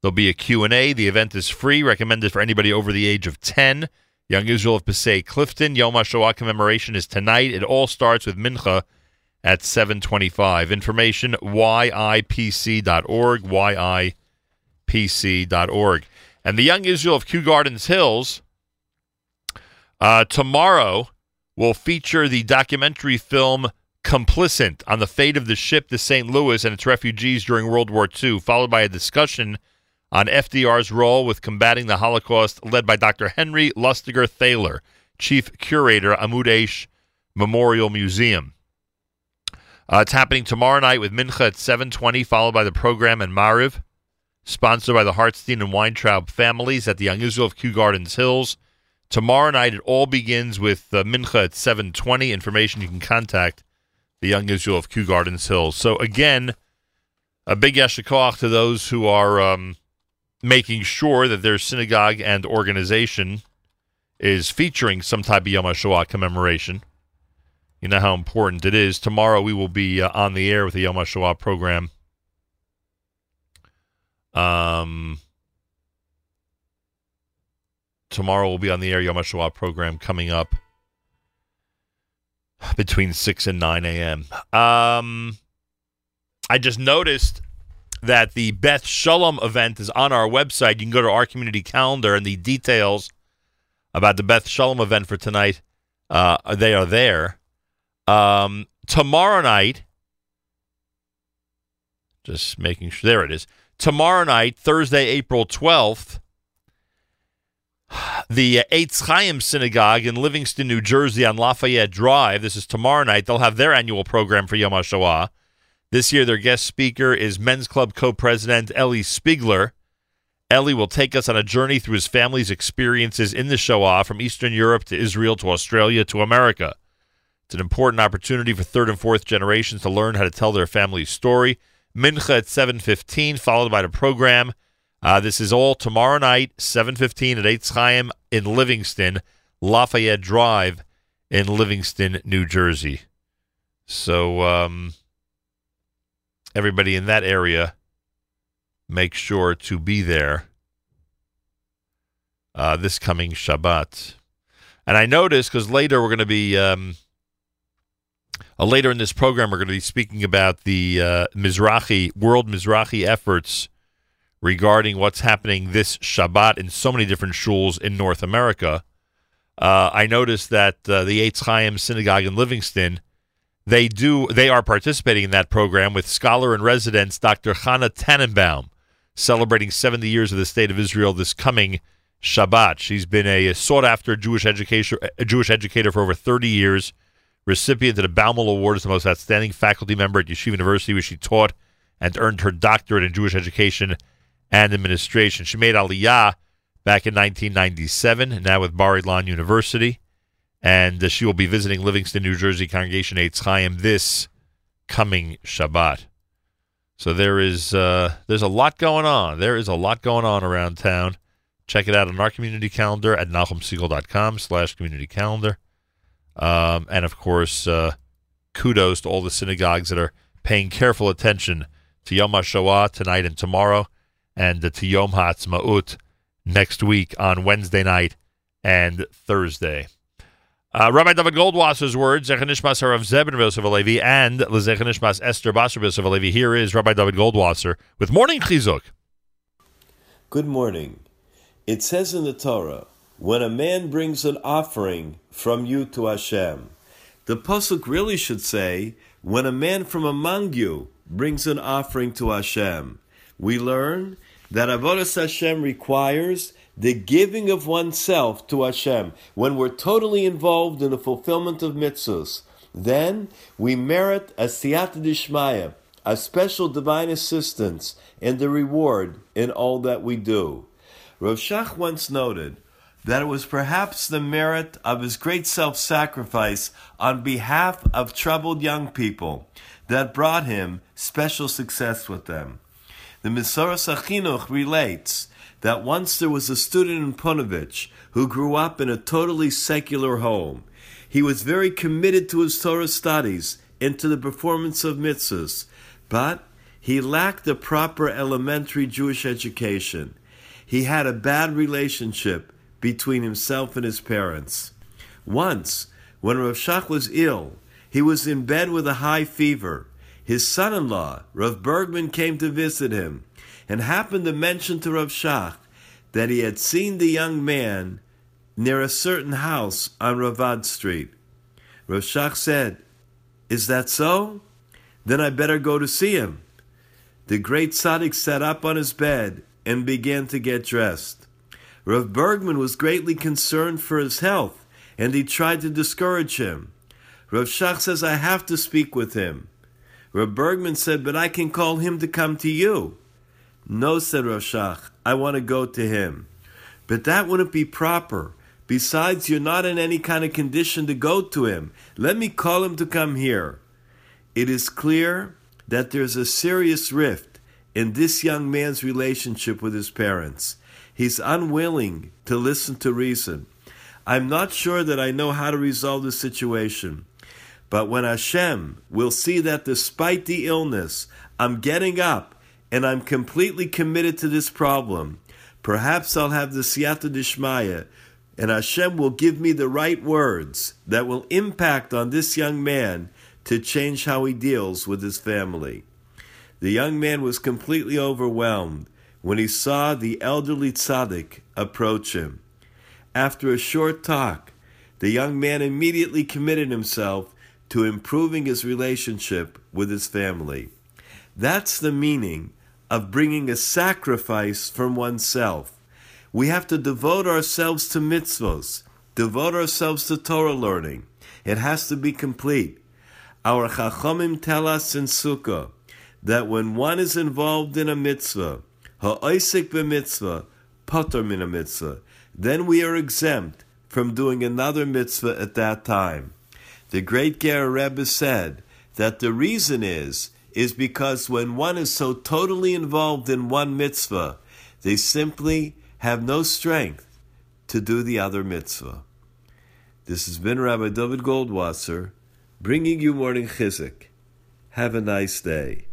There'll be a Q&A. The event is free, recommended for anybody over the age of 10. Young Israel of Passaic Clifton. Yom HaShoah commemoration is tonight. It all starts with Mincha at 725. Information, yipc.org, yipc.org. And the Young Israel of Kew Gardens Hills uh, tomorrow will feature the documentary film Complicit on the fate of the ship the St. Louis and its refugees during World War II, followed by a discussion on FDR's role with combating the Holocaust, led by Dr. Henry Lustiger Thaler, Chief Curator, Amud Eish Memorial Museum. Uh, it's happening tomorrow night with Mincha at 720, followed by the program and Mariv, sponsored by the Hartstein and Weintraub families at the Young Israel of Kew Gardens Hills. Tomorrow night, it all begins with uh, Mincha at 720. Information you can contact the Young Israel of Kew Gardens Hills. So, again, a big yashikoach to those who are um, making sure that their synagogue and organization is featuring some type of Yom HaShoah commemoration. You know how important it is. Tomorrow we will be uh, on the air with the Yom HaShoah program. Um, tomorrow we'll be on the air Yom HaShoah program coming up between 6 and 9 a.m. Um, I just noticed that the Beth Shalom event is on our website. You can go to our community calendar and the details about the Beth Shalom event for tonight, uh, they are there. Um, tomorrow night, just making sure, there it is. Tomorrow night, Thursday, April 12th, the Eitz Chaim Synagogue in Livingston, New Jersey on Lafayette Drive. This is tomorrow night. They'll have their annual program for Yom HaShoah. This year, their guest speaker is Men's Club co president Ellie Spiegler. Ellie will take us on a journey through his family's experiences in the Shoah from Eastern Europe to Israel to Australia to America. It's an important opportunity for third and fourth generations to learn how to tell their family's story. Mincha at 7.15, followed by the program. Uh, this is all tomorrow night, 7.15 at Eitz Chaim in Livingston, Lafayette Drive in Livingston, New Jersey. So um, everybody in that area, make sure to be there uh, this coming Shabbat. And I noticed because later we're going to be um, uh, later in this program we're going to be speaking about the uh, Mizrachi world Mizrachi efforts regarding what's happening this Shabbat in so many different shuls in North America. Uh, I noticed that uh, the Eitz Chaim Synagogue in Livingston they do they are participating in that program with scholar in residence Dr. Chana Tannenbaum celebrating 70 years of the state of Israel this coming Shabbat. She's been a sought after Jewish educator, a Jewish educator for over 30 years, recipient of the Baumel Award as the most outstanding faculty member at Yeshiva University, where she taught and earned her doctorate in Jewish education and administration. She made Aliyah back in 1997, now with Bar Ilan University, and uh, she will be visiting Livingston, New Jersey congregation Eitz Chaim this coming Shabbat. So there is uh, there's a lot going on. There is a lot going on around town. Check it out on our community calendar at NachumSegal.com slash community calendar. Um, and of course, uh, kudos to all the synagogues that are paying careful attention to Yom HaShoah tonight and tomorrow, and to Yom HaTzmaut next week on Wednesday night and Thursday. Uh, Rabbi David Goldwasser's words, Zechanishmas Harav Yosef Alevi, and Lezechanishmas Esther Basar Alevi. Here is Rabbi David Goldwasser with Morning Chizuk. Good morning. It says in the Torah, when a man brings an offering from you to Hashem, the Pasuk really should say, when a man from among you brings an offering to Hashem. We learn that Avodas Hashem requires the giving of oneself to Hashem. When we're totally involved in the fulfillment of mitzvahs, then we merit a siyata dishmaya, a special divine assistance and the reward in all that we do. Rav Shach once noted that it was perhaps the merit of his great self sacrifice on behalf of troubled young people that brought him special success with them. The Misoras Achinuch relates that once there was a student in Punovich who grew up in a totally secular home. He was very committed to his Torah studies and to the performance of mitzvahs, but he lacked the proper elementary Jewish education. He had a bad relationship between himself and his parents. Once, when Rav Shach was ill, he was in bed with a high fever. His son in law, Rav Bergman, came to visit him and happened to mention to Rav Shach that he had seen the young man near a certain house on Ravad Street. Rav Shach said, Is that so? Then I better go to see him. The great tzaddik sat up on his bed and began to get dressed. Rav Bergman was greatly concerned for his health, and he tried to discourage him. Rav Shach says, I have to speak with him. Rav Bergman said, But I can call him to come to you. No, said Rav Shach, I want to go to him. But that wouldn't be proper. Besides, you're not in any kind of condition to go to him. Let me call him to come here. It is clear that there's a serious rift in this young man's relationship with his parents. He's unwilling to listen to reason. I'm not sure that I know how to resolve the situation. But when Hashem will see that despite the illness, I'm getting up and I'm completely committed to this problem, perhaps I'll have the siyata dishmaya, and Hashem will give me the right words that will impact on this young man to change how he deals with his family. The young man was completely overwhelmed when he saw the elderly tzaddik approach him. After a short talk, the young man immediately committed himself to improving his relationship with his family. That's the meaning of bringing a sacrifice from oneself. We have to devote ourselves to mitzvos, devote ourselves to Torah learning. It has to be complete. Our Chachamim tell us in Sukkah that when one is involved in a mitzvah, ha'oisik b'mitzvah, potter min a mitzvah, then we are exempt from doing another mitzvah at that time. The great Ger Rebbe said that the reason is is because when one is so totally involved in one mitzvah, they simply have no strength to do the other mitzvah. This has been Rabbi David Goldwasser bringing you morning chizuk. Have a nice day.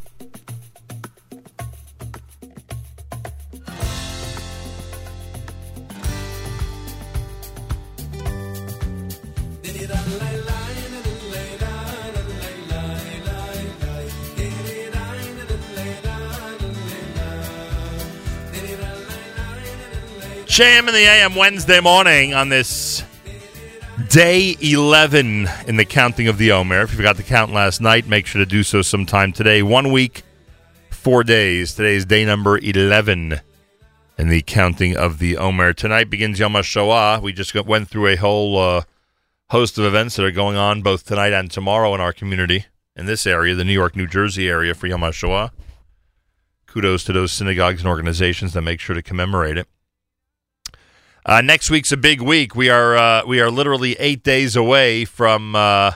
JM in the AM Wednesday morning on this day 11 in the counting of the Omer. If you forgot to count last night, make sure to do so sometime today. One week, four days. Today is day number 11 in the counting of the Omer. Tonight begins Yom HaShoah. We just got, went through a whole uh, host of events that are going on both tonight and tomorrow in our community in this area, the New York, New Jersey area for Yom HaShoah. Kudos to those synagogues and organizations that make sure to commemorate it. Uh, next week's a big week. We are uh, we are literally eight days away from uh,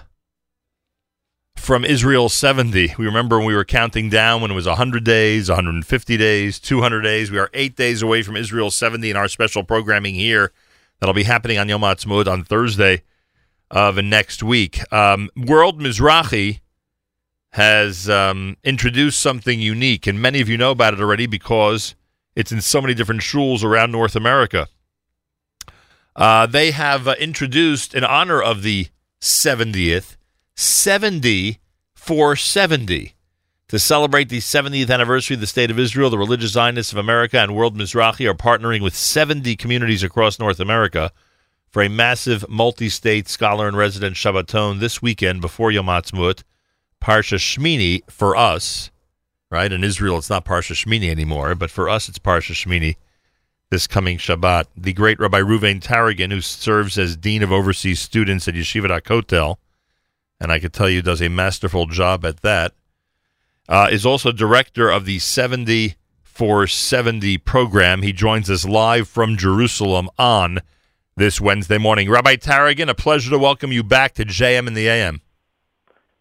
from Israel 70. We remember when we were counting down when it was 100 days, 150 days, 200 days. We are eight days away from Israel 70 in our special programming here that'll be happening on Yom Ha'atzmaut on Thursday of next week. Um, World Mizrachi has um, introduced something unique, and many of you know about it already because it's in so many different shuls around North America. Uh, they have uh, introduced, in honor of the 70th, 70 for 70. To celebrate the 70th anniversary of the State of Israel, the Religious Zionists of America and World Mizrachi are partnering with 70 communities across North America for a massive multi state scholar and resident Shabbaton this weekend before Yom Ha'atzmaut. Parsha Shmini for us, right? In Israel, it's not Parsha Shmini anymore, but for us, it's Parsha Shmini this coming Shabbat. The great Rabbi Reuven Taragin, who serves as Dean of Overseas Students at Yeshivat HaKotel, and I can tell you does a masterful job at that, uh, is also director of the 70 for 70 program. He joins us live from Jerusalem on this Wednesday morning. Rabbi Taragin, a pleasure to welcome you back to JM in the AM.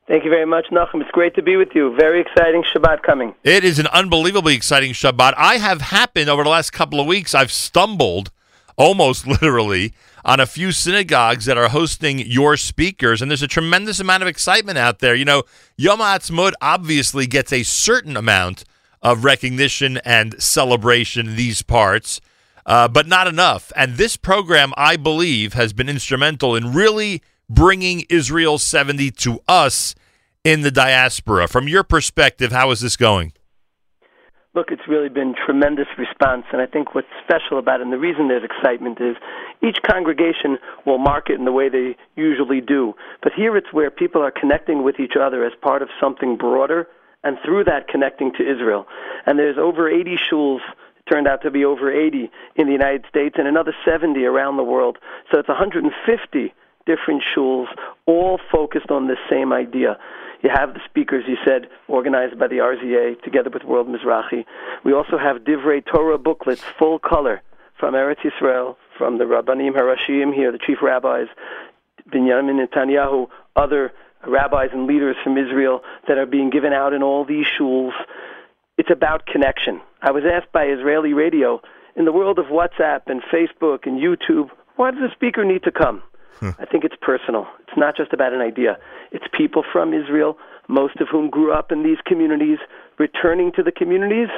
Thank you very much, Nachum. It's great to be with you. Very exciting Shabbat coming. It is an unbelievably exciting Shabbat. I have happened over the last couple of weeks, I've stumbled almost literally on a few synagogues that are hosting your speakers, and there's a tremendous amount of excitement out there. You know, Yom Ha'atzmaut obviously gets a certain amount of recognition and celebration in these parts, uh, but not enough. And this program, I believe, has been instrumental in really bringing Israel 70 to us in the diaspora. From your perspective, how is this going? Look, it's really been tremendous response, and I think what's special about it, and the reason there's excitement is each congregation will mark it in the way they usually do. But here it's where people are connecting with each other as part of something broader, and through that connecting to Israel. And there's over 80 shuls turned out to be over 80 in the United States and another 70 around the world. So it's 150 different shuls, all focused on this same idea. You have the speakers, you said, organized by the RZA together with World Mizrachi. We also have Divrei Torah booklets, full color, from Eretz Yisrael, from the Rabbanim Harashim here, the chief rabbis, Binyamin Netanyahu, other rabbis and leaders from Israel that are being given out in all these shuls. It's about connection. I was asked by Israeli radio, in the world of WhatsApp and Facebook and YouTube, why does the speaker need to come? I think it's personal. It's not just about an idea. It's people from Israel, most of whom grew up in these communities, returning to the communities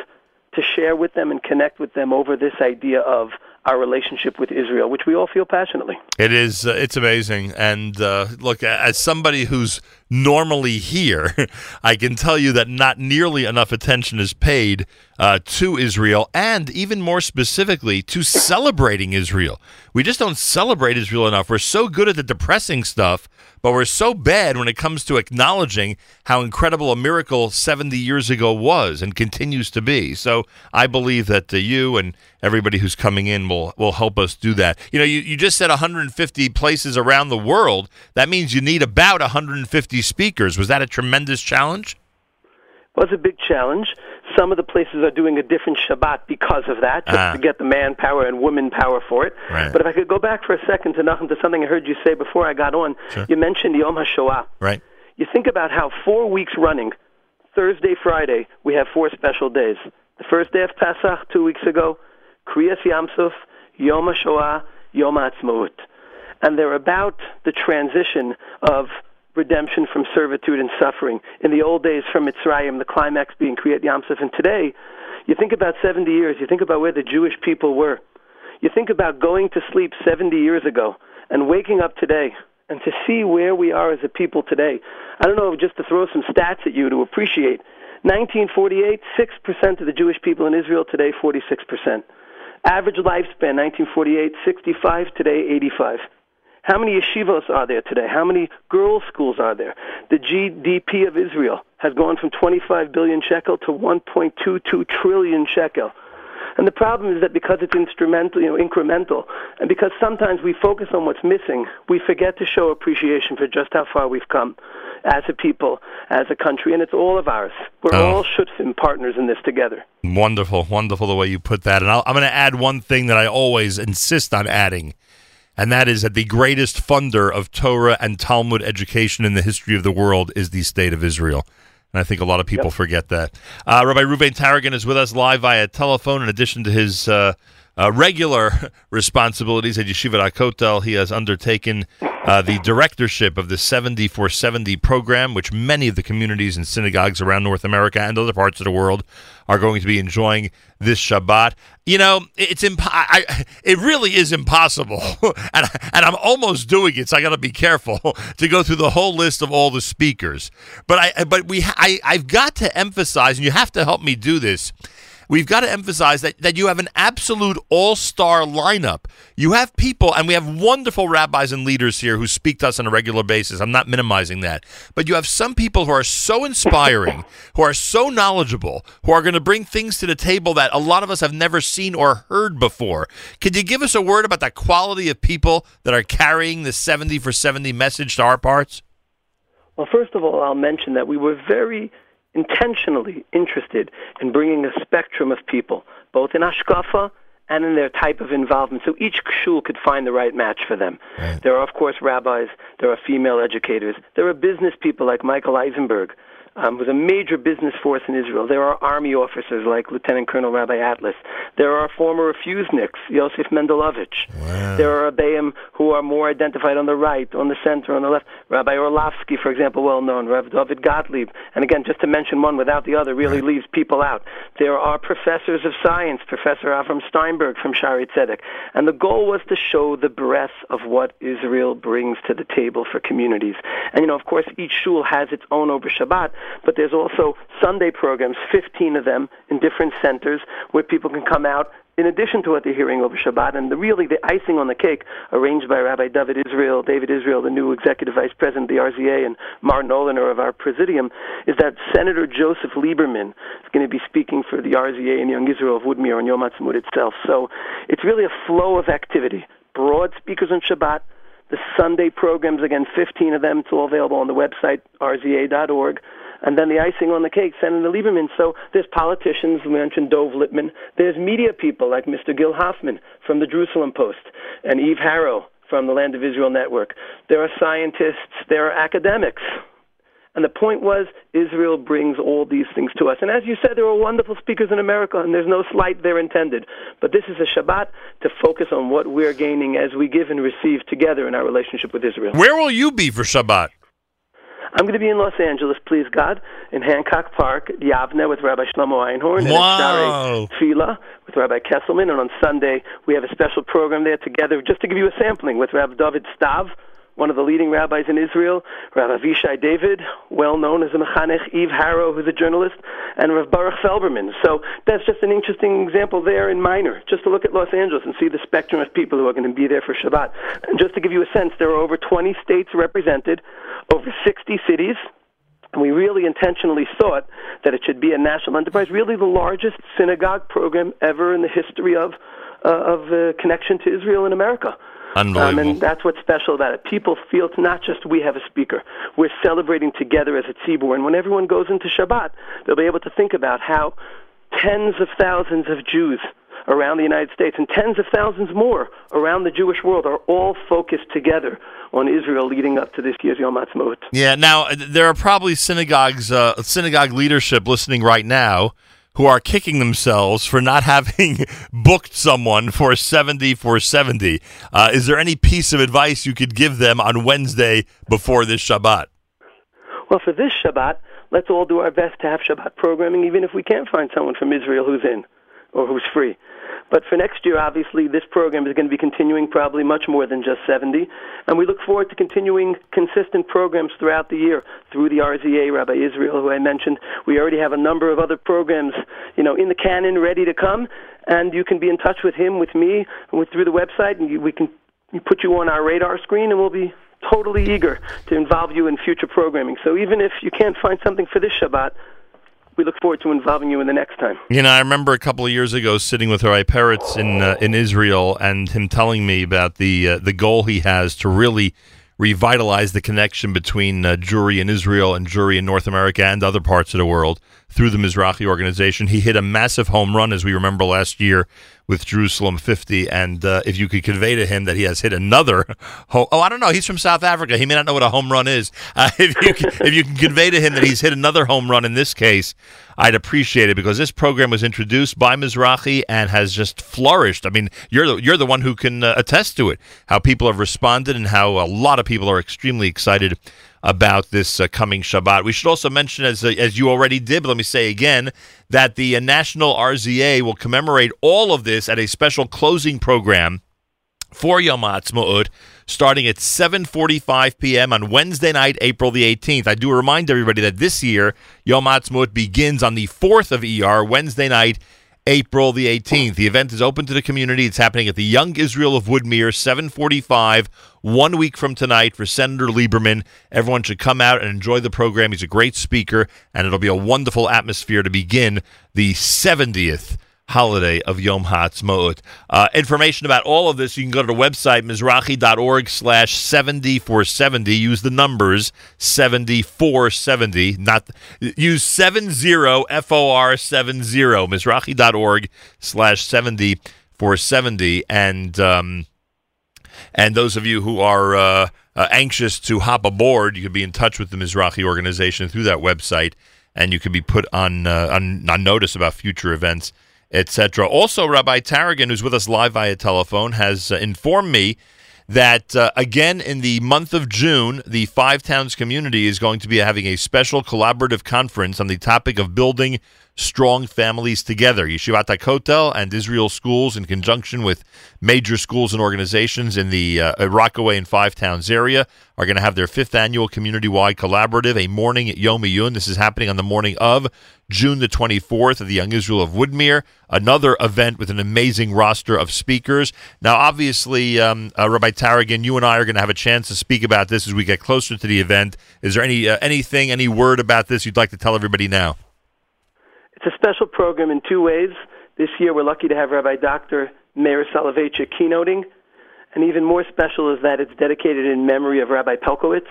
to share with them and connect with them over this idea of our relationship with Israel, which we all feel passionately. It is. Uh, it's amazing. And uh, look, as somebody who's normally here, I can tell you that not nearly enough attention is paid uh, to Israel, and even more specifically, to celebrating Israel. We just don't celebrate Israel enough. We're so good at the depressing stuff, but we're so bad when it comes to acknowledging how incredible a miracle 70 years ago was and continues to be. So I believe that uh, you and everybody who's coming in will will help us do that. You know, you, you just said 150 places around the world. That means you need about 150 speakers. Was that a tremendous challenge? was a big challenge. Some of the places are doing a different Shabbat because of that, just Ah. to get the manpower and woman power for it. Right. But if I could go back for a second to Nachum, to something I heard you say before I got on, Sure. you mentioned Yom HaShoah. Right. You think about how four weeks running, Thursday, Friday, we have four special days. The first day of Pesach, two weeks ago, Kriyas Yamsuf, Yom HaShoah, Yom HaAtzmaut. And they're about the transition of redemption from servitude and suffering. In the old days from Mitzrayim, the climax being Kriyat Yamsuf. And today, you think about 70 years, you think about where the Jewish people were. You think about going to sleep 70 years ago and waking up today and to see where we are as a people today. I don't know, just to throw some stats at you to appreciate. 1948, 6% of the Jewish people in Israel today, 46%. Average lifespan, 1948, 65, today, 85. How many yeshivos are there today? How many girls' schools are there? The GDP of Israel has gone from 25 billion shekel to 1.22 trillion shekel. And the problem is that because it's instrumental, you know, incremental, and because sometimes we focus on what's missing, we forget to show appreciation for just how far we've come as a people, as a country, and it's all of ours. We're Oh. all shutfim partners in this together. Wonderful, wonderful the way you put that. And I'll, I'm going to add one thing that I always insist on adding, and that is that the greatest funder of Torah and Talmud education in the history of the world is the state of Israel. And I think a lot of people forget that. Uh, Rabbi Reuven Taragin is with us live via telephone. In addition to his uh, uh, regular responsibilities at Yeshiva HaKotel, he has undertaken uh, the directorship of the 7470 program, which many of the communities and synagogues around North America and other parts of the world are going to be enjoying this Shabbat. You know, it's imp- I, it really is impossible, and and I'm almost doing it, so I got to be careful to go through the whole list of all the speakers. But I but we I I've got to emphasize, and you have to help me do this we've got to emphasize that, that you have an absolute all star lineup. You have people, and we have wonderful rabbis and leaders here who speak to us on a regular basis. I'm not minimizing that. But you have some people who are so inspiring, who are so knowledgeable, who are going to bring things to the table that a lot of us have never seen or heard before. Could you give us a word about the quality of people that are carrying the 70 for 70 message to our parts? Well, first of all, I'll mention that we were very intentionally interested in bringing a spectrum of people, both in hashkafa and in their type of involvement, so each shul could find the right match for them. There are, of course, rabbis, there are female educators, there are business people like Michael Eisenberg, um, who's a major business force in Israel. There are army officers like Lieutenant Colonel Rabbi Atlas. There are former refuseniks, Yosef Mendelevich. There are Abayim who are more identified on the right, on the center, on the left. Rabbi Orlofsky, for example, well known. Rav David Gottlieb. And again, just to mention one without the other really leaves people out. There are professors of science, Professor Avram Steinberg from Shaare Zedek. And the goal was to show the breadth of what Israel brings to the table for communities. And, you know, of course, each shul has its own over Shabbat, but there's also Sunday programs, 15 of them in different centers where people can come out in addition to what they're hearing over Shabbat, and the, really the icing on the cake, arranged by Rabbi David Israel, David Israel, the new executive vice president of the RZA, and Martin Oliner of our presidium, is that Senator Joseph Lieberman is going to be speaking for the RZA and Young Israel of Woodmere on Yom Ha'atzmaut itself. So it's really a flow of activity. Broad speakers on Shabbat, the Sunday programs, again, 15 of them. It's all available on the website, rza.org. And then the icing on the cake, Senator Lieberman. So there's politicians, we mentioned Dov Lipman. There's media people like Mr. Gil Hoffman from the Jerusalem Post and Eve Harow from the Land of Israel Network. There are scientists, there are academics. And the point was, Israel brings all these things to us. And as you said, there are wonderful speakers in America, and there's no slight there intended. But this is a Shabbat to focus on what we're gaining as we give and receive together in our relationship with Israel. Where will you be for Shabbat? I'm going to be in Los Angeles, please God, in Hancock Park, Yavne with Rabbi Shlomo Einhorn, Wow. and Tefillah with Rabbi Kesselman. And on Sunday, we have a special program there together, just to give you a sampling, with Rabbi David Stav, one of the leading rabbis in Israel, Rabbi Avishai David, well known as a mechanech, Eve Harow, who's a journalist, and Rav Baruch Felberman. So that's just an interesting example there in minor, just to look at Los Angeles and see the spectrum of people who are going to be there for Shabbat. And just to give you a sense, there are over 20 states represented, over 60 cities, and we really intentionally thought that it should be a national enterprise, really the largest synagogue program ever in the history of, uh, of uh, connection to Israel in America. Unbelievable. Um, and that's what's special about it. People feel it's not just we have a speaker. We're celebrating together as a tzibur. And when everyone goes into Shabbat, they'll be able to think about how tens of thousands of Jews around the United States and tens of thousands more around the Jewish world are all focused together on Israel leading up to this year's Yom Ha'atzmaut. Yeah. Now there are probably synagogues, uh, synagogue leadership listening right now who are kicking themselves for not having booked someone for 70 for 70. Uh, is there any piece of advice you could give them on Wednesday before this Shabbat? Well, for this Shabbat, let's all do our best to have Shabbat programming, even if we can't find someone from Israel who's in or who's free. But for next year, obviously, this program is going to be continuing probably much more than just 70. And we look forward to continuing consistent programs throughout the year through the RZA, Rabbi Israel, who I mentioned. We already have a number of other programs, you know, in the canon ready to come. And you can be in touch with him, with me, with, through the website, and you, we can put you on our radar screen, and we'll be totally eager to involve you in future programming. So even if you can't find something for this Shabbat, we look forward to involving you in the next time. You know, I remember a couple of years ago sitting with Rabbi Perez in uh, in Israel, and him telling me about the uh, the goal he has to really revitalize the connection between uh, Jewry in Israel and Jewry in North America and other parts of the world through the Mizrachi organization. He hit a massive home run, as we remember last year with Jerusalem 50. And uh, if you could convey to him that he has hit another, oh, I don't know, he's from South Africa. He may not know what a home run is. Uh, if, you can, if you can convey to him that he's hit another home run in this case, I'd appreciate it because this program was introduced by Mizrachi and has just flourished. I mean, you're the, you're the one who can uh, attest to it, how people have responded and how a lot of people are extremely excited about this uh, coming Shabbat. We should also mention, as uh, as you already did, let me say again, that the uh, National RZA will commemorate all of this at a special closing program for Yom Ha'atzmaut, starting at 7:45 p.m. on Wednesday night, April the 18th. I do remind everybody that this year Yom Ha'atzmaut begins on the 4th of ER, Wednesday night. April the 18th. The event is open to the community. It's happening at the Young Israel of Woodmere, 745, one week from tonight for Senator Lieberman. Everyone should come out and enjoy the program. He's a great speaker, and it'll be a wonderful atmosphere to begin the 70th holiday of Yom Ha'atzmaut. Uh, information about all of this, you can go to the website, mizrachi.org slash 7470. Use the numbers 7470, not, use 70 FOR 70, mizrachi.org slash 7470. And, um, and those of you who are uh, uh, anxious to hop aboard, you can be in touch with the Mizrachi organization through that website, and you can be put on, uh, on, on notice about future events etc. Also, Rabbi Taragin, who's with us live via telephone, has uh, informed me that uh, again in the month of June, the Five Towns community is going to be having a special collaborative conference on the topic of building strong families together. Yeshivat HaKotel and Israel schools, in conjunction with major schools and organizations in the uh, Rockaway and Five Towns area, are going to have their fifth annual community-wide collaborative, a morning at Yom Iyun. This is happening on the morning of June the 24th at the Young Israel of Woodmere. Another event with an amazing roster of speakers. Now, obviously, um, uh, Rabbi Taragin, you and I are going to have a chance to speak about this as we get closer to the event. Is there any uh, anything, any word about this you'd like to tell everybody now? It's a special program in two ways. This year, we're lucky to have Rabbi Dr. Meir Soloveitchik keynoting. And even more special is that it's dedicated in memory of Rabbi Pelcovitz,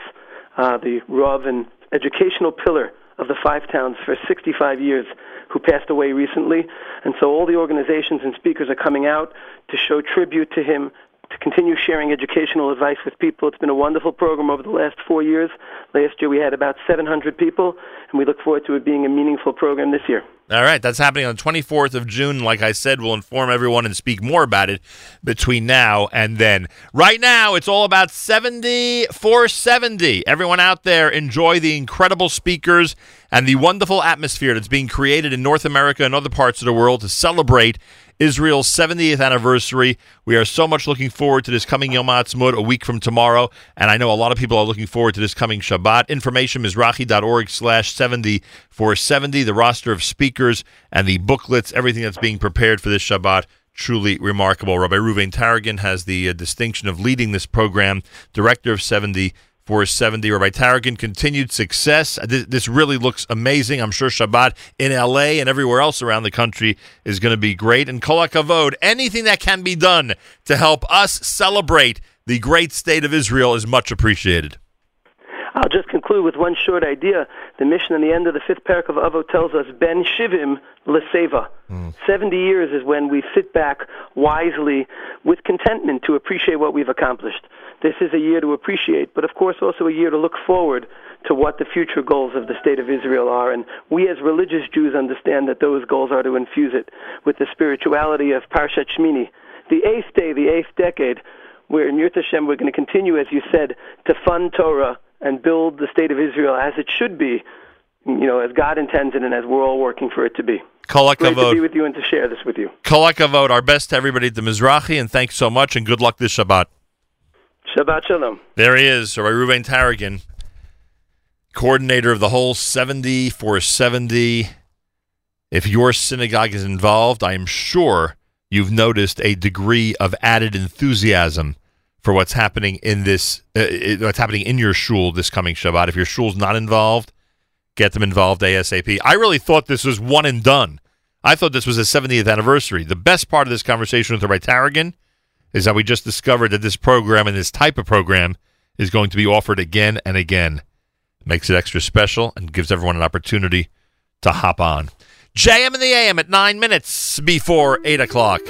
uh, the Rav and educational pillar of the Five Towns for 65 years, who passed away recently. And so all the organizations and speakers are coming out to show tribute to him, to continue sharing educational advice with people. It's been a wonderful program over the last four years. Last year we had about 700 people, and we look forward to it being a meaningful program this year. All right, that's happening on the 24th of June. Like I said, we'll inform everyone and speak more about it between now and then. Right now, it's all about 70 for 70. Everyone out there, enjoy the incredible speakers and the wonderful atmosphere that's being created in North America and other parts of the world to celebrate Israel's 70th anniversary. We are so much looking forward to this coming Yom Ha'atzmaut a week from tomorrow, and I know a lot of people are looking forward to this coming Shabbat. Information is Mizrachi.org slash 70 for 70, the roster of speakers and the booklets, everything that's being prepared for this Shabbat. Truly remarkable. Rabbi Reuven Taragin has the uh, distinction of leading this program, director of 70 for 70. Rabbi Taragin, continued success. This, this, really looks amazing. I'm sure Shabbat in LA and everywhere else around the country is going to be great. And Kol HaKavod, anything that can be done to help us celebrate the great state of Israel is much appreciated. I'll just conclude with one short idea. The mission in the end of the fifth parak of Avot tells us, Ben Shivim Leseva. Mm. 70 years is when we sit back wisely with contentment to appreciate what we've accomplished. This is a year to appreciate, but of course also a year to look forward to what the future goals of the state of Israel are. And we as religious Jews understand that those goals are to infuse it with the spirituality of Parshat Shmini. The eighth day, the eighth decade, where in Yirta Hashem we're going to continue, as you said, to fund Torah and build the state of Israel as it should be, you know, as God intends it and as we're all working for it to be. Kol Great to be with you and to share this with you. Kol HaKavod, our best to everybody at the Mizrachi, and thanks so much, and good luck this Shabbat. Shabbat Shalom. There he is, Rabbi Reuven Taragin, coordinator of the whole 70 for 70. If your synagogue is involved, I am sure you've noticed a degree of added enthusiasm for what's happening in this, uh, what's happening in your shul this coming Shabbat. If your shul's not involved, get them involved ASAP. I really thought this was one and done. I thought this was a 70th anniversary. The best part of this conversation with Rabbi Taragin is that we just discovered that this program and this type of program is going to be offered again and again. Makes it extra special and gives everyone an opportunity to hop on. JM in the AM at nine minutes before eight o'clock.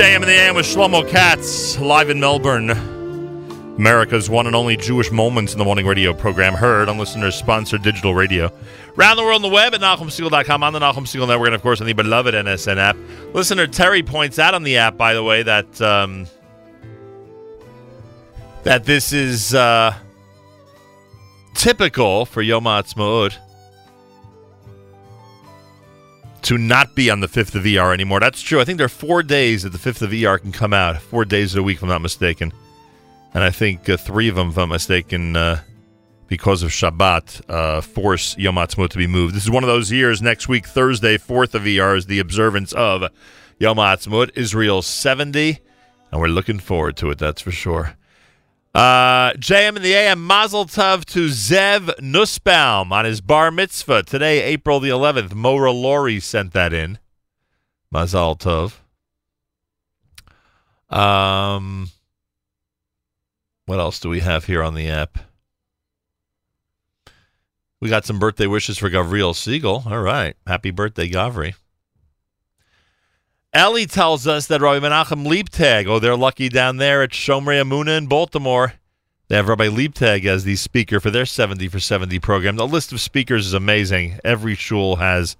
JM in the AM with Shlomo Katz, live in Melbourne. America's one and only Jewish Moments in the Morning radio program, heard on listeners sponsored digital radio. Around the world on the web at NachumSegal.com, on the Nachum Segal Network, and of course on the beloved NSN app. Listener Terry points out on the app, by the way, that um, that this is uh, typical for Yom Ha'atzmaut to not be on the 5th of ER anymore. That's true. I think there are four days that the 5th of ER can come out. Four days a week, if I'm not mistaken. And I think uh, three of them, if I'm mistaken, uh, because of Shabbat, uh, force Yom Ha'atzmaut to be moved. This is one of those years. Next week, Thursday, 4th of ER, is the observance of Yom Ha'atzmaut, Israel's 70. And we're looking forward to it, that's for sure. Uh, JM in the AM, Mazel Tov to Zev Nussbaum on his bar mitzvah today, April the 11th. Mora Laurie sent that in. Mazel Tov. Um, what else do we have here on the app? We got some birthday wishes for Gavriel Siegel. All right. Happy birthday, Gavri. Ellie tells us that Rabbi Menachem Leibtag, oh, they're lucky down there at Shomrei Emunah in Baltimore. They have Rabbi Leibtag as the speaker for their 70 for 70 program. The list of speakers is amazing. Every shul has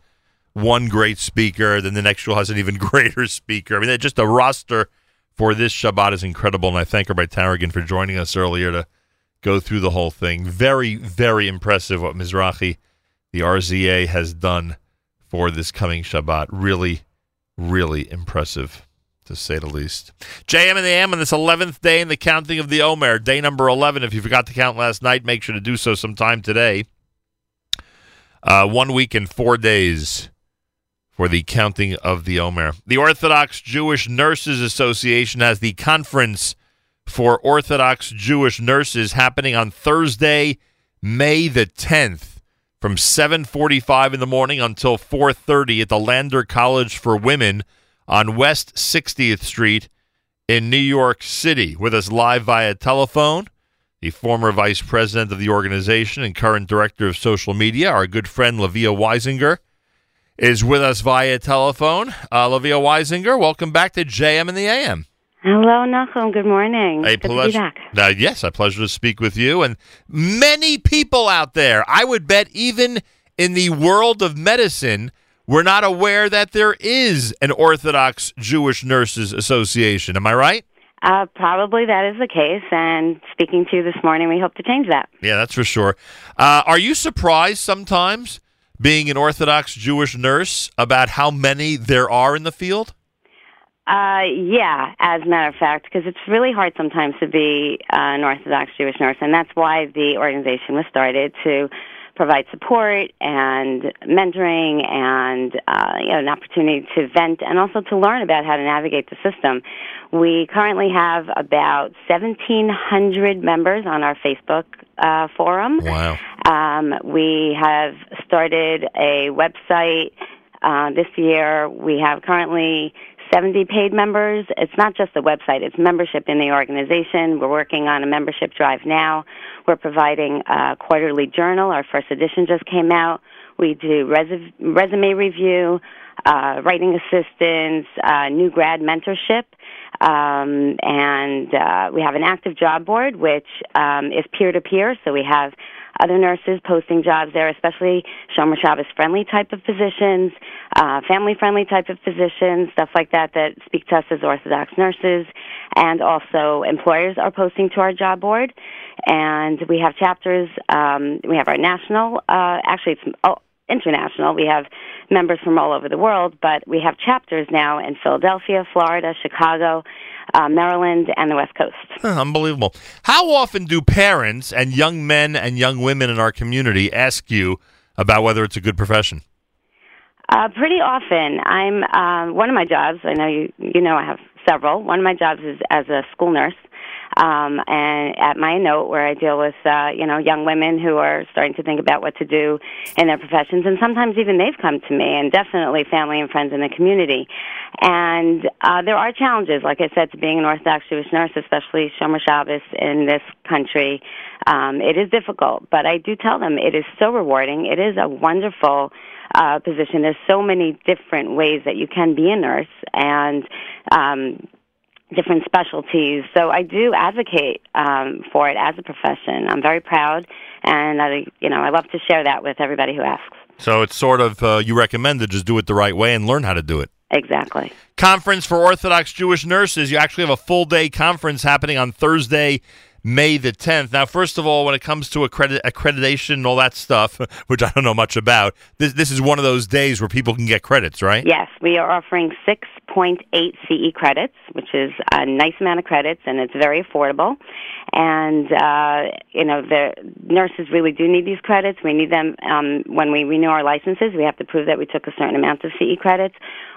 one great speaker, then the next shul has an even greater speaker. I mean, just the roster for this Shabbat is incredible, and I thank Rabbi Taragin for joining us earlier to go through the whole thing. Very, very impressive what Mizrachi, the RZA, has done for this coming Shabbat. Really, really impressive, to say the least. JM and the AM on this 11th day in the counting of the Omer, day number 11. If you forgot to count last night, make sure to do so sometime today. Uh, one week and four days for the counting of the Omer. The Orthodox Jewish Nurses Association has the conference for Orthodox Jewish nurses happening on Thursday, May the 10th from 7:45 in the morning until 4:30 at the Lander College for Women on West 60th Street in New York City. With us live via telephone, the former vice president of the organization and current director of social media, our good friend L'via Weisinger, is with us via telephone. Uh, L'via Weisinger, welcome back to JM in the AM. Hello, Nachum. Good morning. A Good to be pleasure. back. Uh, yes, a pleasure to speak with you and many people out there. I would bet even in the world of medicine, we're not aware that there is an Orthodox Jewish Nurses Association. Am I right? Uh, probably that is the case, and speaking to you this morning, we hope to change that. Yeah, that's for sure. Uh, are you surprised sometimes, being an Orthodox Jewish nurse, about how many there are in the field? Uh, yeah, as a matter of fact, because it's really hard sometimes to be uh, an Orthodox Jewish nurse, and that's why the organization was started to provide support and mentoring and uh, you know an opportunity to vent and also to learn about how to navigate the system. We currently have about 1,700 members on our Facebook uh, forum. Wow. Um, we have started a website uh, this year. We have currently 70 paid members. It's not just the website, it's membership in the organization. We're working on a membership drive now. We're providing a quarterly journal. Our first edition just came out. We do res- resume review, uh, writing assistance, uh, new grad mentorship. Um, and uh, we have an active job board, which um, is peer to peer. So we have other nurses posting jobs there, especially Shomer Shabbos friendly type of positions, uh, family friendly type of positions, stuff like that that speak to us as Orthodox nurses. And also employers are posting to our job board. And we have chapters, um, we have our national, uh, actually it's oh, international. We have members from all over the world, but we have chapters now in Philadelphia, Florida, Chicago, uh, Maryland, and the West Coast. Unbelievable. How often do parents and young men and young women in our community ask you about whether it's a good profession? Uh, pretty often. I'm uh, one of my jobs. I know you. You know, I have several. One of my jobs is as a school nurse, um, and at my note where I deal with uh, you know young women who are starting to think about what to do in their professions, and sometimes even they've come to me, and definitely family and friends in the community. And uh, there are challenges, like I said, to being an Orthodox Jewish nurse, especially Shomer Shabbos in this country. Um, it is difficult, but I do tell them it is so rewarding. It is a wonderful uh, position. There's so many different ways that you can be a nurse, and um, different specialties. So I do advocate um, for it as a profession. I'm very proud, and I, you know, I love to share that with everybody who asks. So it's sort of uh, you recommend to just do it the right way and learn how to do it. Exactly. Conference for Orthodox Jewish Nurses. You actually have a full day conference happening on Thursday, May the 10th. Now, first of all, when it comes to accredit- accreditation and all that stuff, which I don't know much about, this, this is one of those days where people can get credits, right? Yes, we are offering 6.8 CE credits, which is a nice amount of credits, and it's very affordable. And, uh, you know, the nurses really do need these credits. We need them um, when we renew our licenses. We have to prove that we took a certain amount of CE credits.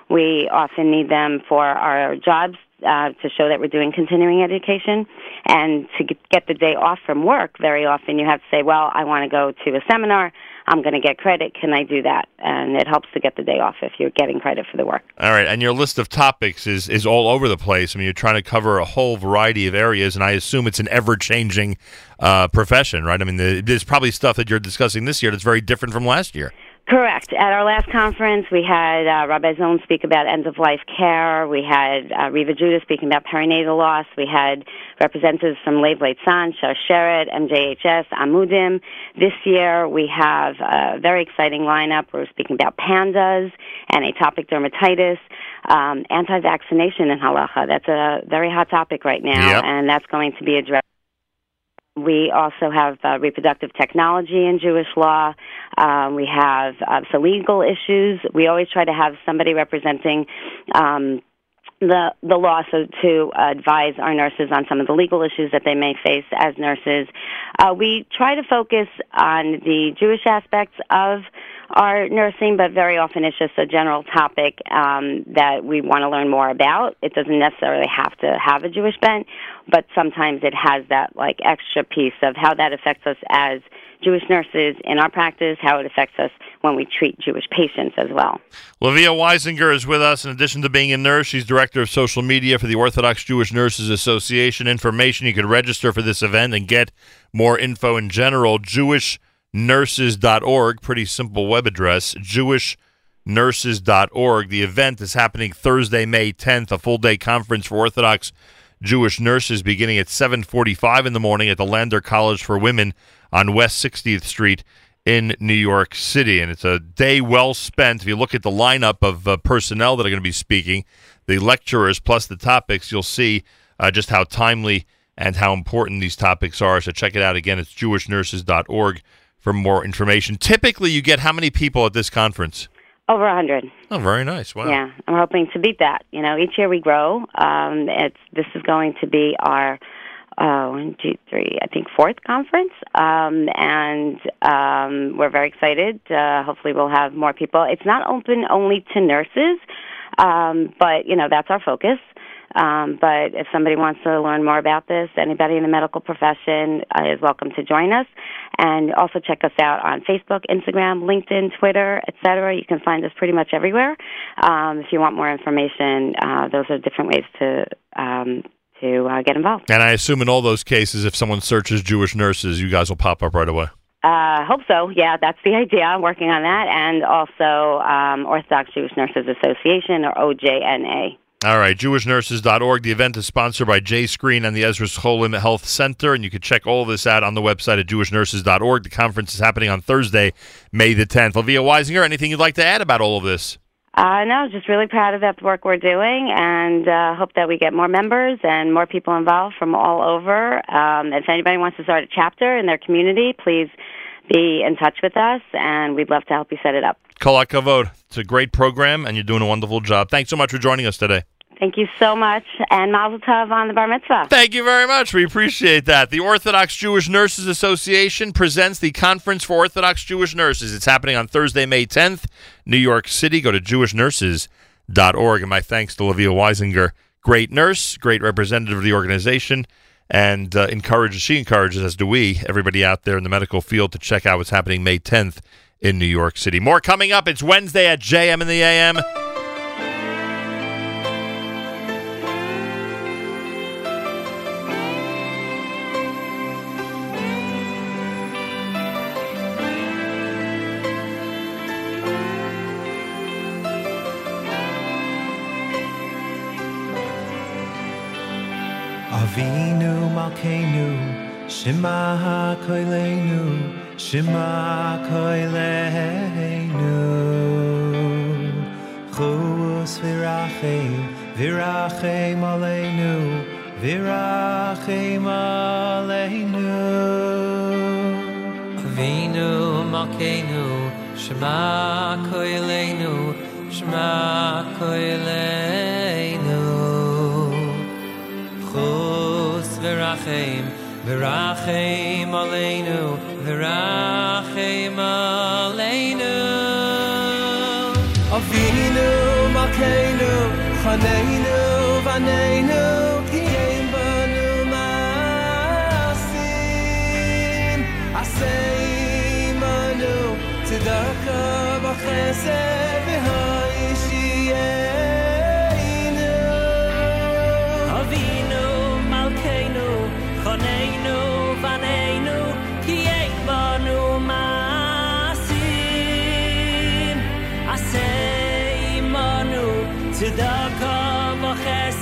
We often need them for our jobs uh, to show that we're doing continuing education. And to get- the day off from work, very often you have to say, well, I want to go to a seminar. I'm going to get credit. Can I do that? And it helps to get the day off if you're getting credit for the work. All right, and your list of topics is is all over the place. I mean, you're trying to cover a whole variety of areas, and I assume it's an ever changing uh, profession, right? I mean, the, there's probably stuff that you're discussing this year that's very different from last year. Correct. At our last conference, we had uh, Rabbi Zohn speak about end of life care. We had uh, Riva Judah speaking about perinatal loss. We had representatives from Lev Leytzan, Shar Sheret, MJHS, Amudim. This year, we have a very exciting lineup. We're speaking about pandas and atopic dermatitis. Um, anti-vaccination in halacha. That's a very hot topic right now, Yep. and that's going to be addressed. We also have uh, reproductive technology in Jewish law. Um, we have uh, some legal issues. We always try to have somebody representing um, the the law so to advise our nurses on some of the legal issues that they may face as nurses. Uh, we try to focus on the Jewish aspects of our nursing, but very often it's just a general topic um, that we want to learn more about. It doesn't necessarily have to have a Jewish bent, but sometimes it has that like extra piece of how that affects us as Jewish nurses in our practice, how it affects us when we treat Jewish patients as well. L'via Weisinger is with us. In addition to being a nurse, she's director of social media for the Orthodox Jewish Nurses Association. Information you could register for this event and get more info in general. JewishNurses.org, pretty simple web address. JewishNurses.org. The event is happening Thursday, May 10th, a full day conference for Orthodox Jewish nurses beginning at 7:45 in the morning at the Lander College for Women on West 60th Street in New York City. And it's a day well spent. If you look at the lineup of uh, personnel that are going to be speaking, the lecturers plus the topics, you'll see uh, just how timely and how important these topics are. So check it out again. It's jewishnurses.org for more information. Typically, you get how many people at this conference? Over a hundred. Oh, very nice. Wow. Yeah, I'm hoping to beat that. You know, each year we grow. Um, it's this is going to be our uh, one, two, three, I think fourth conference, um, and um, we're very excited. Uh, hopefully, we'll have more people. It's not open only to nurses, um, but you know that's our focus. Um, but if somebody wants to learn more about this, anybody in the medical profession uh, is welcome to join us. And also check us out on Facebook, Instagram, LinkedIn, Twitter, etc. You can find us pretty much everywhere. Um, if you want more information, uh, those are different ways to um, to uh, get involved. And I assume in all those cases, if someone searches Jewish nurses, you guys will pop up right away. Uh, hope so. Yeah, that's the idea. I'm working on that, and also um, Orthodox Jewish Nurses Association, or OJNA. All right, jewishnurses.org. The event is sponsored by JScreen and the Ezra Scholim Health Center, and you can check all of this out on the website at jewishnurses.org. The conference is happening on Thursday, May the 10th. L'via Weisinger, anything you'd like to add about all of this? Uh, no, just really proud of the work we're doing, and uh, hope that we get more members and more people involved from all over. Um, if anybody wants to start a chapter in their community, please be in touch with us, and we'd love to help you set it up. Kolak Kavod. It's a great program, and you're doing a wonderful job. Thanks so much for joining us today. Thank you so much, and Mazel Tov on the Bar Mitzvah. Thank you very much. We appreciate that. The Orthodox Jewish Nurses Association presents the Conference for Orthodox Jewish Nurses. It's happening on Thursday, May 10th, New York City. Go to jewishnurses.org. And my thanks to L'via Weisinger, great nurse, great representative of the organization, and uh, encourages, she encourages, as do we, everybody out there in the medical field to check out what's happening May 10th in New York City. More coming up. It's Wednesday at JM in the AM. kenu shema koilenu shema koilenu khus virachim virachim aleinu virachim aleinu. Vinu makenu shema koilenu shema koilenu v'rachem aleinu, v'rachem aleinu. Avinu Malkeinu, Chaneinu Vaneinu, Kiyem Banu Masim, Asei Manu, Tzedaka B'chesed Avinu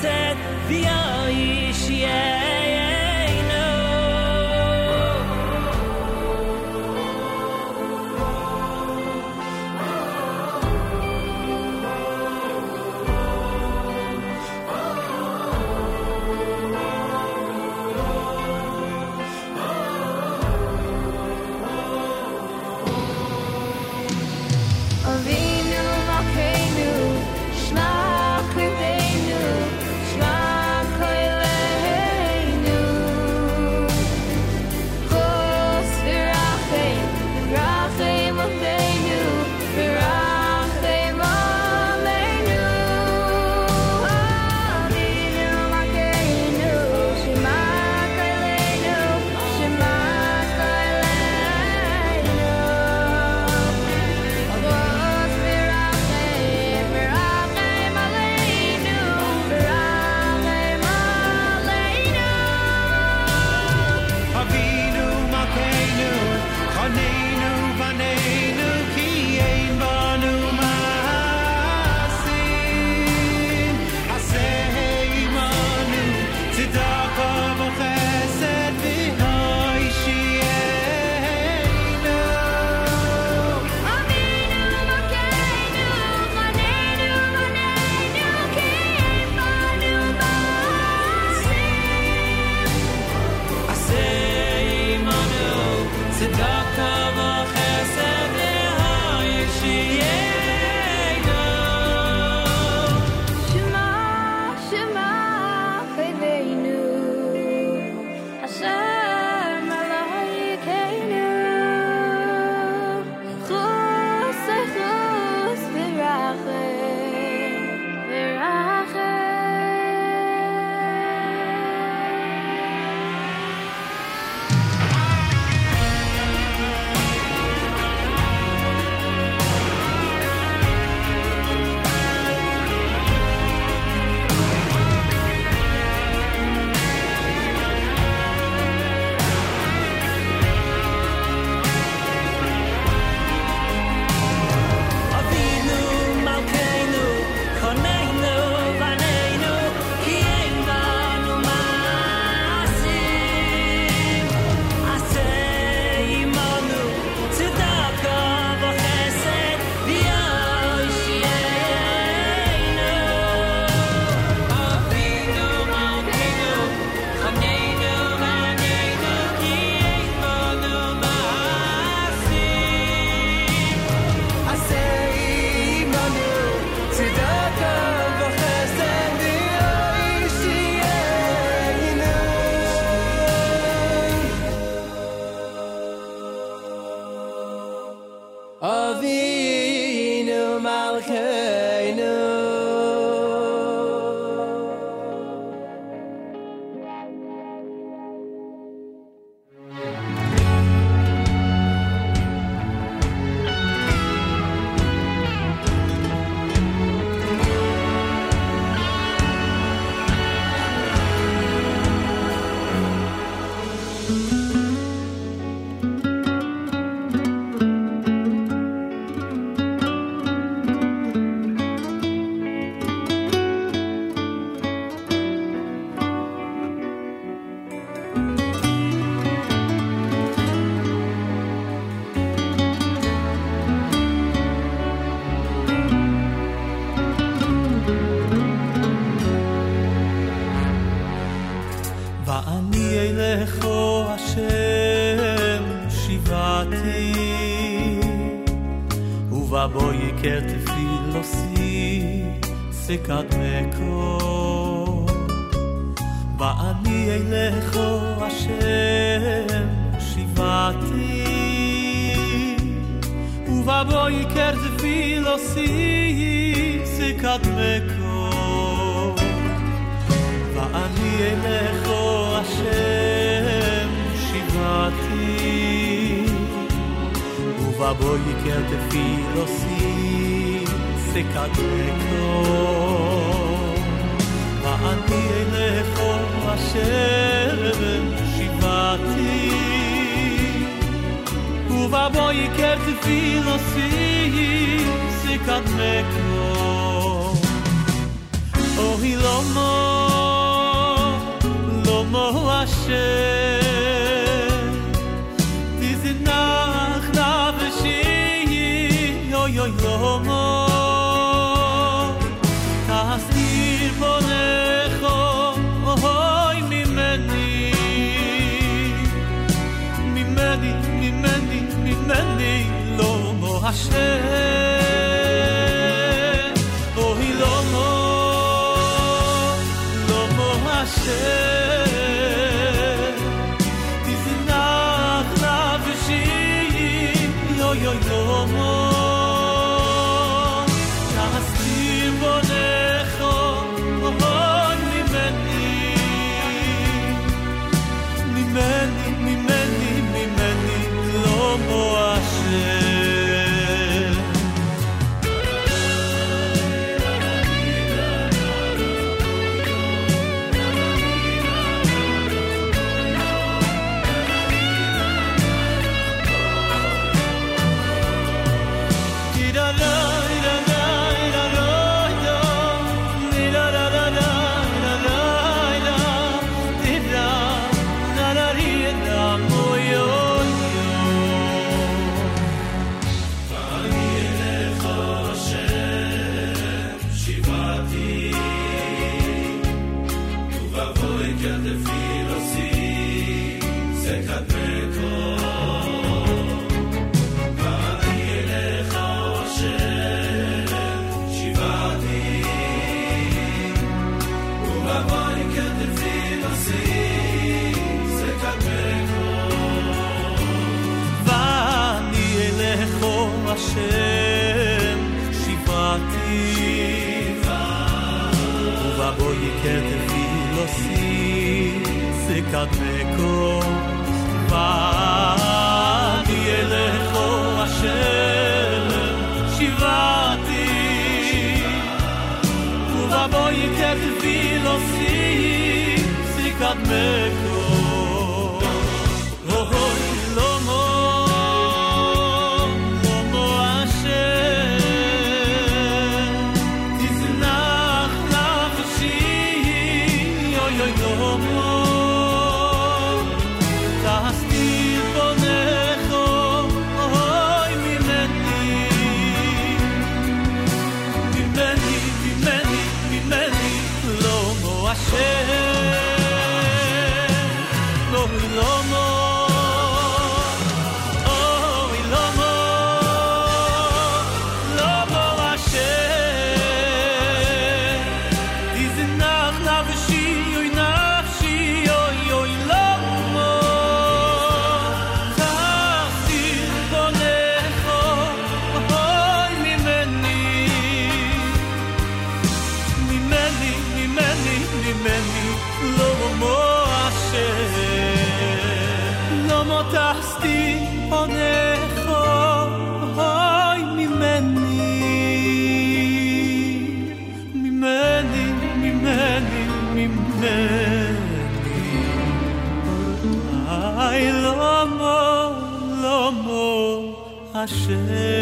那是。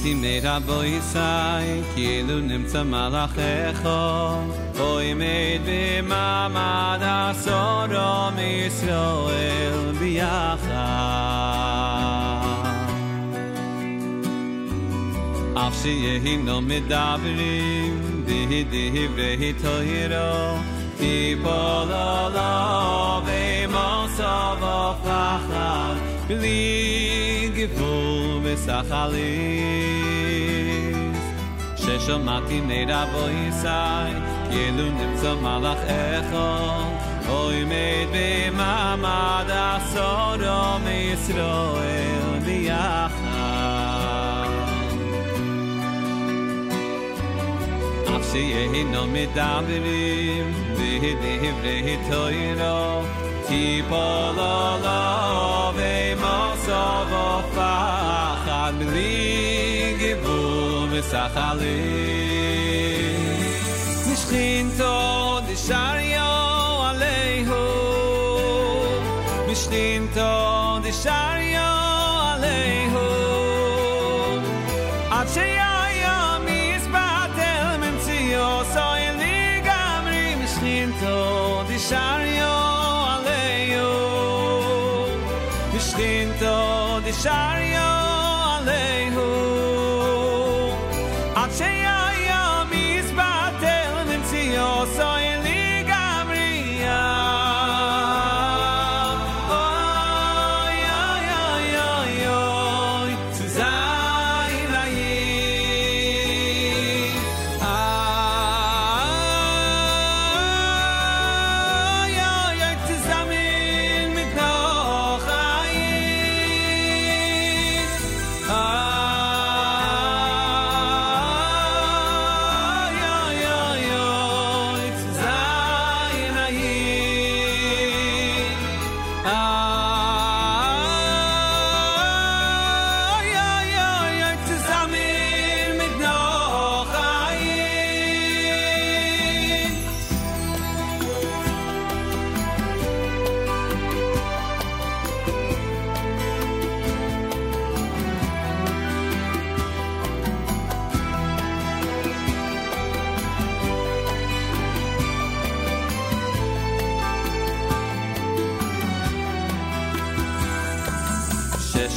ששמעתי מרבו ישי, כאילו נמצא מלאכך, בואי עמד במעמד עשורו מישראל ביחד. אף שיהינו מדברים, דברי תוירו, תיפול עליו ומוסו ופחד, בלי גבול וסחליס. ששמעתי מרבו ישי, כאילו נמצא מלאך אחד, אוי מת במעמד עשורו מישראל ביחד. אף שיהינו מדברים, ודברי תוירו, תיפול עליו ומוסו ופחד, בלי גיבור וסחליס. משכינתו דשריו עליהו, משכינתו דשריו עליהו,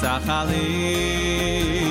Sachalin.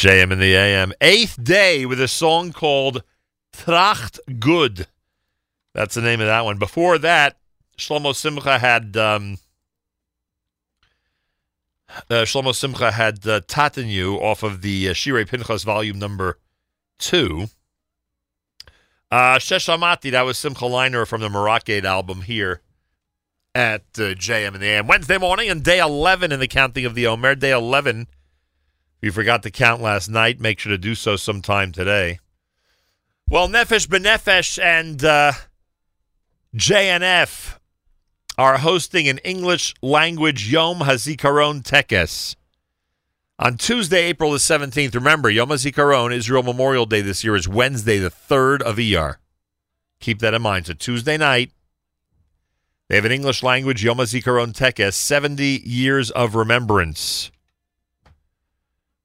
JM in the AM, eighth day with a song called Tracht Gut. That's the name of that one. Before that, Shlomo Simcha had um, uh, Shlomo Simcha had uh, Tatenu off of the uh, Pinchas volume number two. Uh, Sheshamati, that was Simcha Leiner from the Moroccan album here at uh, JM in the AM. Wednesday morning and day 11 in the counting of the Omer. Day 11. If you forgot to count last night, make sure to do so sometime today. Well, Nefesh Benefesh and uh, JNF are hosting an English language Yom HaZikaron Tekes. On Tuesday, April the 17th, remember, Yom HaZikaron, Israel Memorial Day this year, is Wednesday, the 3rd of ER. Keep that in mind. So Tuesday night, they have an English language Yom HaZikaron Tekes, 70 Years of Remembrance.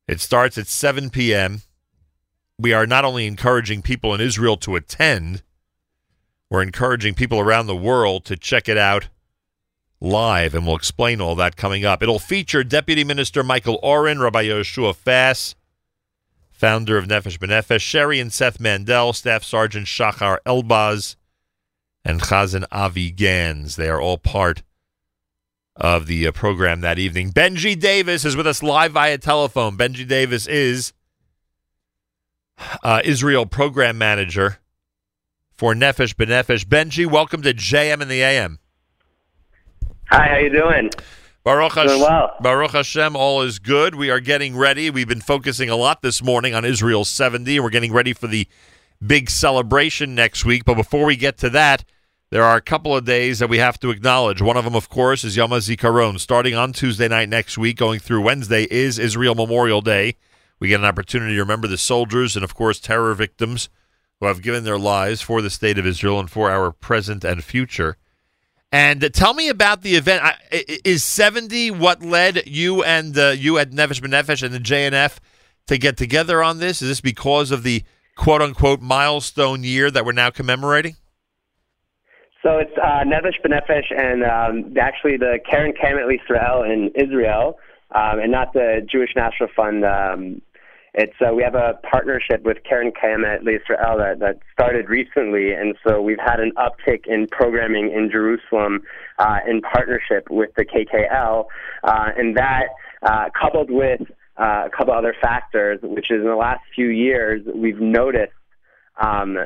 It starts at 7 p.m. We are not only encouraging people in Israel to attend, we're encouraging people around the world to check it out live, and we'll explain all that coming up. It'll feature Deputy Minister Michael Oren, Rabbi Yehoshua Fass, founder of Nefesh Benefesh, Sherry and Seth Mandell, Staff Sergeant Shachar Elbaz, and Chazan Avi Gans. They are all part of the uh, program that evening. Benji Davis is with us live via telephone. Benji Davis is uh, Israel program manager for Nefesh Benefesh. Benji, welcome to JM in the AM. Hi, how are you doing? Baruch, Doing Hash- well. Baruch Hashem, all is good. We are getting ready. We've been focusing a lot this morning on Israel 70, we're getting ready for the big celebration next week. But before we get to that, there are a couple of days that we have to acknowledge. One of them, of course, is Yom HaZikaron. Starting on Tuesday night next week, going through Wednesday, is Israel Memorial Day. We get an opportunity to remember the soldiers and, of course, terror victims who have given their lives for the state of Israel and for our present and future. And tell me about the event. Is 70 what led you and uh, you at Nefesh Benefesh and the JNF to get together on this? Is this because of the quote unquote milestone year that we're now commemorating? So it's uh, Nefesh Benefesh and um, actually the Karen Kayemet Israel in Israel, um, and not the Jewish National Fund. Um, it's uh, we have a partnership with Karen Kayemet Israel that, that started recently, and so we've had an uptick in programming in Jerusalem uh, in partnership with the KKL, uh, and that uh, coupled with uh, a couple other factors, which is in the last few years we've noticed. Um,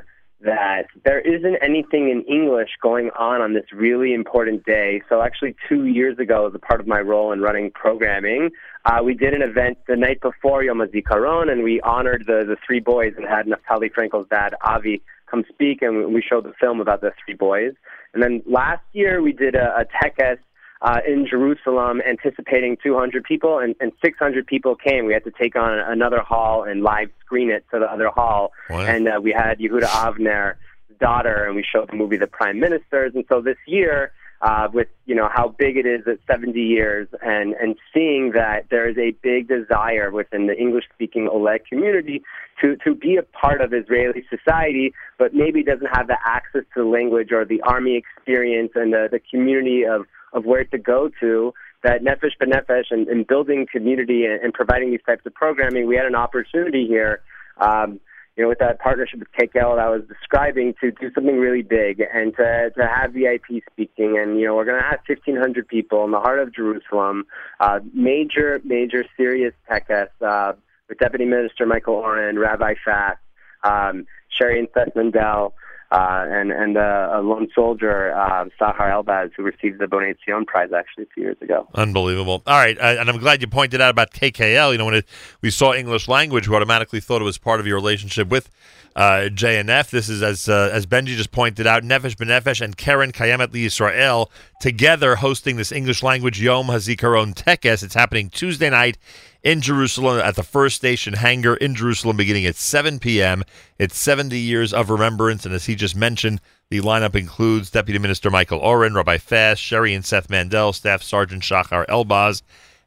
that there isn't anything in English going on on this really important day. So actually, two years ago, as a part of my role in running programming, uh, we did an event the night before Yom HaZikaron, and we honored the the three boys and had Naftali Frankel's dad Avi come speak, and we showed the film about the three boys. And then last year, we did a, a tekes uh, in Jerusalem, anticipating 200 people, and, and 600 people came. We had to take on another hall and live screen it to the other hall. Wow. And uh, we had Yehuda Avner's daughter, and we showed the movie The Prime Ministers. And so this year, uh, with you know how big it is at 70 years, and and seeing that there is a big desire within the English-speaking Oleg community to to be a part of Israeli society, but maybe doesn't have the access to the language or the army experience and the, the community of of where to go to. That Nefesh Benefesh and, and building community and, and providing these types of programming, we had an opportunity here. Um, you know, with that partnership with KKL that I was describing, to do something really big and to to have VIP speaking, and you know, we're going to have 1,500 people in the heart of Jerusalem. Uh, major, major, serious tekes uh, with Deputy Minister Michael Oren, Rabbi Fass, um, Sherry and Seth Mandell, uh, and and uh, a lone soldier, uh, Shachar Elbaz, who received the Bonei Zion Prize actually a few years ago. Unbelievable. All right, uh, and I'm glad you pointed out about KKL. You know, when it, we saw English language, we automatically thought it was part of your relationship with uh, JNF. This is, as uh, as Benji just pointed out, Nefesh Benefesh and Karen Kayemet Israel together hosting this English language Yom HaZikaron Tekes. It's happening Tuesday night in Jerusalem at the First Station Hangar in Jerusalem, beginning at 7 p.m. It's 70 years of remembrance, and as he just mentioned, the lineup includes Deputy Minister Michael Oren, Rabbi Fass, Sherry and Seth Mandell, Staff Sergeant Shachar Elbaz,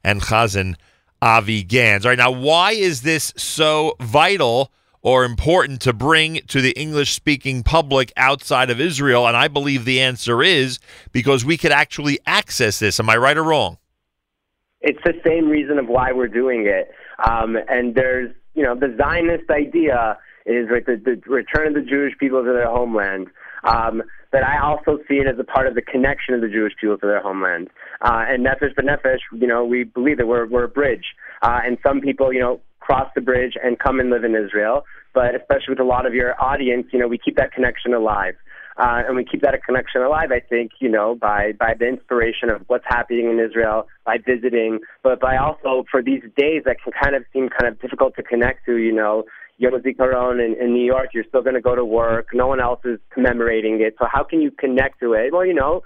and Chazan Avi Gans. All right, now why is this so vital or important to bring to the English speaking public outside of Israel? And I believe the answer is because we could actually access this. Am I right or wrong? It's the same reason of why we're doing it. Um, and there's you know, the Zionist idea is right, the, the return of the Jewish people to their homeland. Um, but I also see it as a part of the connection of the Jewish people to their homeland. Uh, and Nefesh B'Nefesh, you know, we believe that we're, we're a bridge. Uh, and some people, you know, cross the bridge and come and live in Israel. But especially with a lot of your audience, you know, we keep that connection alive. Uh, and we keep that connection alive, I think, you know, by, by the inspiration of what's happening in Israel, by visiting, but by also for these days that can kind of seem kind of difficult to connect to, you know, Yom HaZikaron in, in New York, you're still going to go to work. No one else is commemorating it. So how can you connect to it? Well, you know,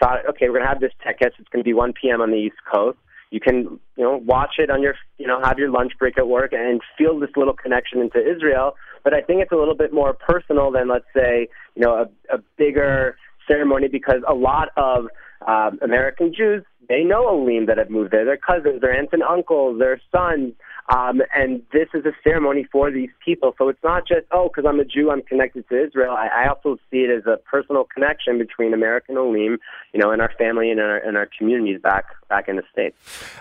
thought, okay, we're going to have this tekes. It's going to be 1 p.m. on the East Coast. You can, you know, watch it on your, you know, have your lunch break at work and feel this little connection into Israel. But I think it's a little bit more personal than, let's say, you know, a, a bigger ceremony because a lot of um, American Jews they know Olim that have moved there. Their cousins, their aunts and uncles, their sons. Um, and this is a ceremony for these people. So it's not just, oh, because I'm a Jew, I'm connected to Israel. I, I also see it as a personal connection between American Olim, you know, and our family and our, and our communities back back in the States.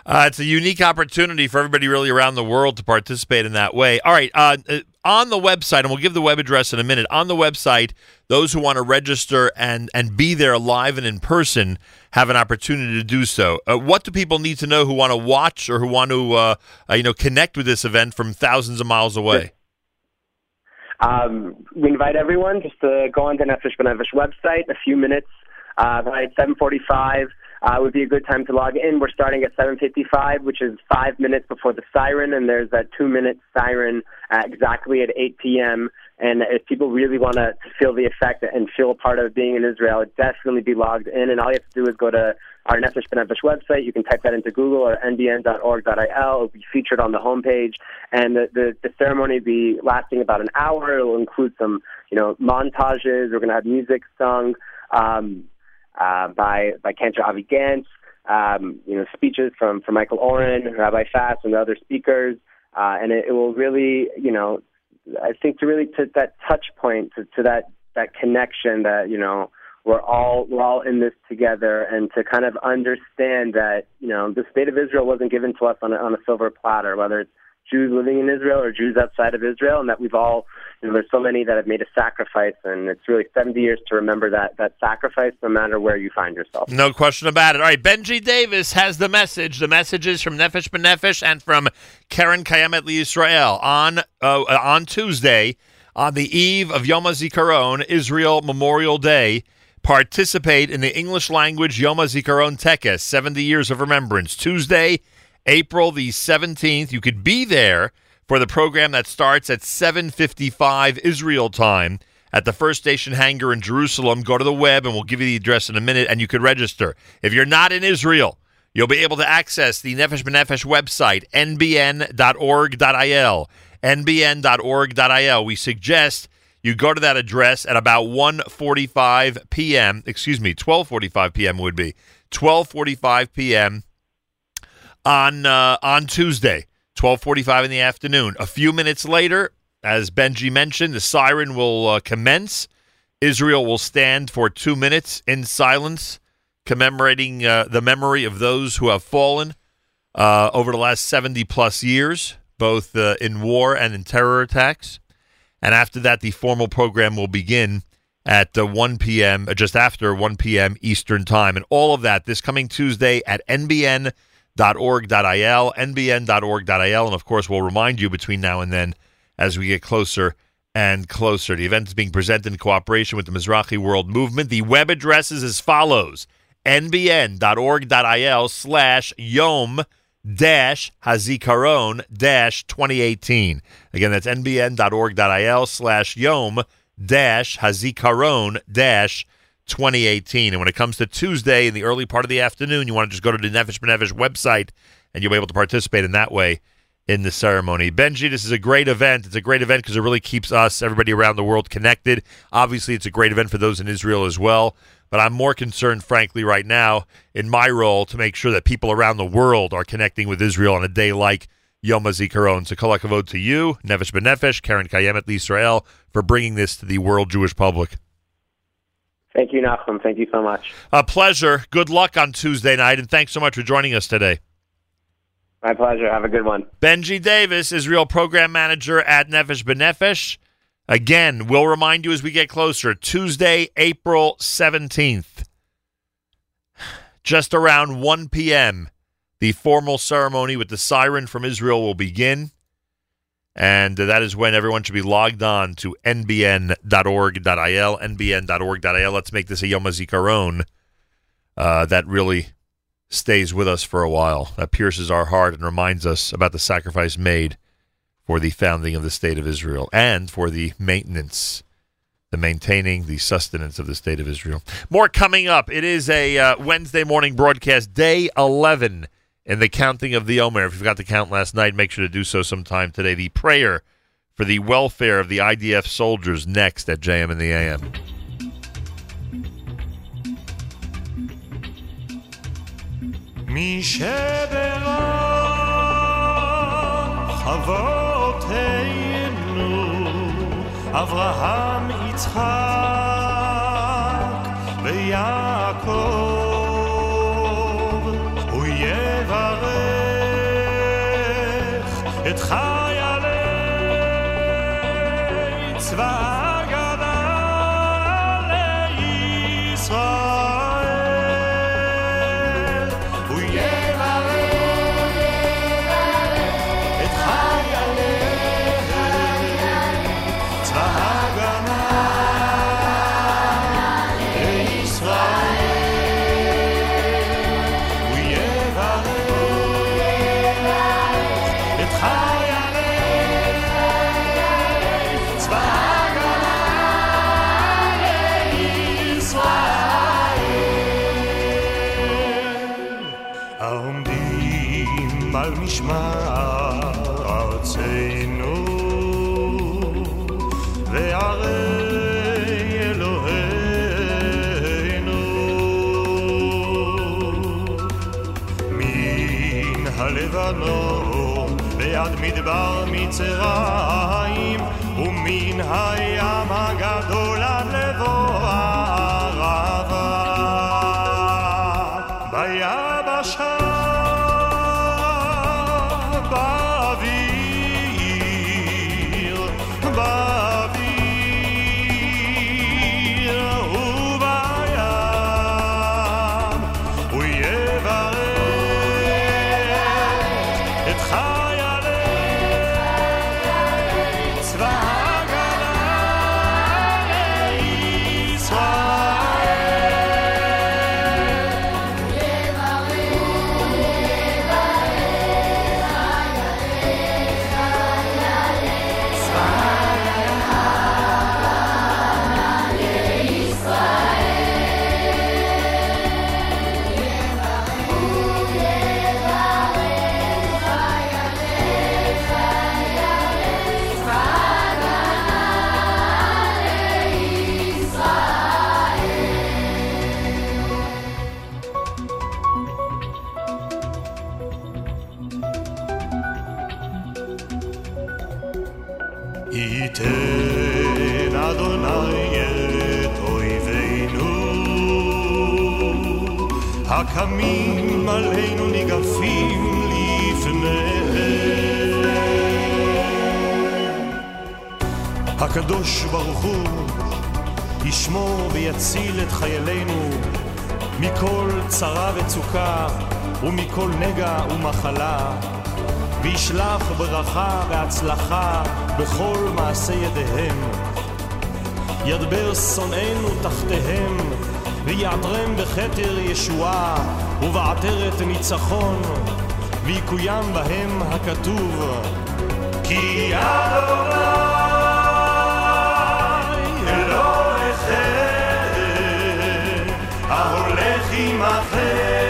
Uh, it's a unique opportunity for everybody really around the world to participate in that way. All right. Uh, on the website, and we'll give the web address in a minute, on the website, those who want to register and, and be there live and in person have an opportunity to do so. Uh, what do people need to know who want to watch or who want to, uh, uh, you know, connect with this event from thousands of miles away? Um, we invite everyone just to go on the Nefesh B'Nefesh website, a few minutes, uh, by 745 uh, would be a good time to log in. We're starting at 7:55, which is five minutes before the siren, and there's that two-minute siren exactly at 8 p.m. And if people really want to feel the effect and feel a part of being in Israel, definitely be logged in. And all you have to do is go to our Nefesh B'Nefesh website. You can type that into Google or nbn.org.il. It'll be featured on the homepage. And the, the, the ceremony will be lasting about an hour. It will include some, you know, montages. We're going to have music sung. Um, uh, by by Cantor Avi Gantz, um, you know, speeches from from Michael Oren, Rabbi Fass, and other speakers, uh, and it, it will really, you know, I think to really to that touch point to, to that that connection that you know we're all we're all in this together, and to kind of understand that you know the state of Israel wasn't given to us on a, on a silver platter, whether it's Jews living in Israel or Jews outside of Israel, and that we've all, you know, there's so many that have made a sacrifice, and it's really 70 years to remember that that sacrifice, no matter where you find yourself. No question about it. All right, Benji Davis has the message. The message is from Nefesh B'Nefesh and from Karen Kayemet Israel on uh, on Tuesday, on the eve of Yom HaZikaron, Israel Memorial Day. Participate in the English language Yom HaZikaron Tekes, 70 years of remembrance. Tuesday, April the 17th. You could be there for the program that starts at 7:55 Israel time at the First Station hangar in Jerusalem. Go to the web and we'll give you the address in a minute and you could register. If you're not in Israel, you'll be able to access the Nefesh B'Nefesh website nbn.org.il nbn.org.il. We suggest you go to that address at about 1:45 p.m. Excuse me, 12:45 p.m. would be 12:45 p.m on uh, on Tuesday, 12:45 in the afternoon. A few minutes later, as Benji mentioned, the siren will uh, commence. Israel will stand for two minutes in silence, commemorating uh, the memory of those who have fallen uh, over the last 70 plus years, both uh, in war and in terror attacks. And after that, the formal program will begin at uh, 1 p.m., just after 1 p.m. Eastern Time. And all of that this coming Tuesday at NBN nbn.org.il, nbn.org.il, and of course, we'll remind you between now and then as we get closer and closer. The event is being presented in cooperation with the Mizrachi World Movement. The web address is as follows nbn.org.il slash yom dash hazikaron dash 2018. Again, that's nbn.org.il slash yom dash hazikaron dash 2018. And when it comes to Tuesday in the early part of the afternoon, you want to just go to the Nefesh B'Nefesh website and you'll be able to participate in that way in the ceremony. Benji, this is a great event. It's a great event because it really keeps us, everybody around the world, connected. Obviously, it's a great event for those in Israel as well. But I'm more concerned, frankly, right now in my role to make sure that people around the world are connecting with Israel on a day like Yom HaZikaron. So, kol to you, Nefesh B'Nefesh, Karen Kayemet Israel, for bringing this to the world Jewish public. Thank you, Nachum. Thank you so much. A pleasure. Good luck on Tuesday night, and thanks so much for joining us today. My pleasure. Have a good one. Benji Davis, Israel Program Manager at Nefesh Benefesh. Again, we'll remind you as we get closer. Tuesday, April 17th, just around 1 p.m., the formal ceremony with the siren from Israel will begin. And that is when everyone should be logged on to nbn.org.il, nbn.org.il. Let's make this a Yom HaZikaron uh, that really stays with us for a while, that pierces our heart and reminds us about the sacrifice made for the founding of the State of Israel and for the maintenance, the maintaining, the sustenance of the State of Israel. More coming up. It is a uh, Wednesday morning broadcast, day 11 and the counting of the Omer. If you forgot to count last night, make sure to do so sometime today. The prayer for the welfare of the IDF soldiers next at JM in the AM. מדבר מצרים ומן הים הקדוש ברוך הוא ישמור ויציל את חיילינו מכל צרה וצוקה ומכל נגע ומחלה וישלח ברכה והצלחה בכל מעשה ידיהם. ידבר שונאינו תחתיהם, ויעטרם בכתר ישועה, ובעטרת ניצחון, ויקוים בהם הכתוב, כי אדוני אלוהיכם, ההולך עמכם,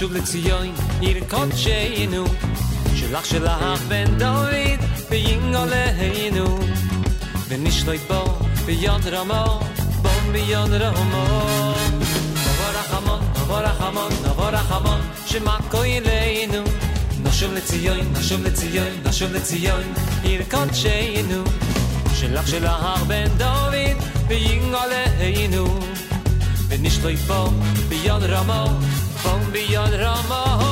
חשוב לציון עיר קודשנו שלך שלך בן דוד וינגולנו ונשלוט בו ביד רמו בום ביד רמו נבוא רחמון נבוא רחמון נבוא רחמון שמה כהילנו נשוב לציון נשוב לציון נשוב לציון עיר קודשנו שלך שלך בן דוד וינגולנו ונשלוט בו ביד רמו beyond Ramah.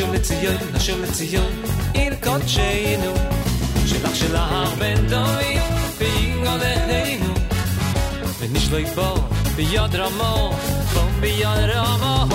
נשוב לציון, נשוב לציון, עיר קודשנו. שלך של ההר בין דורים, בעיר עולנו. ונשלוי בו, ביד רמו, בו ביד רמו.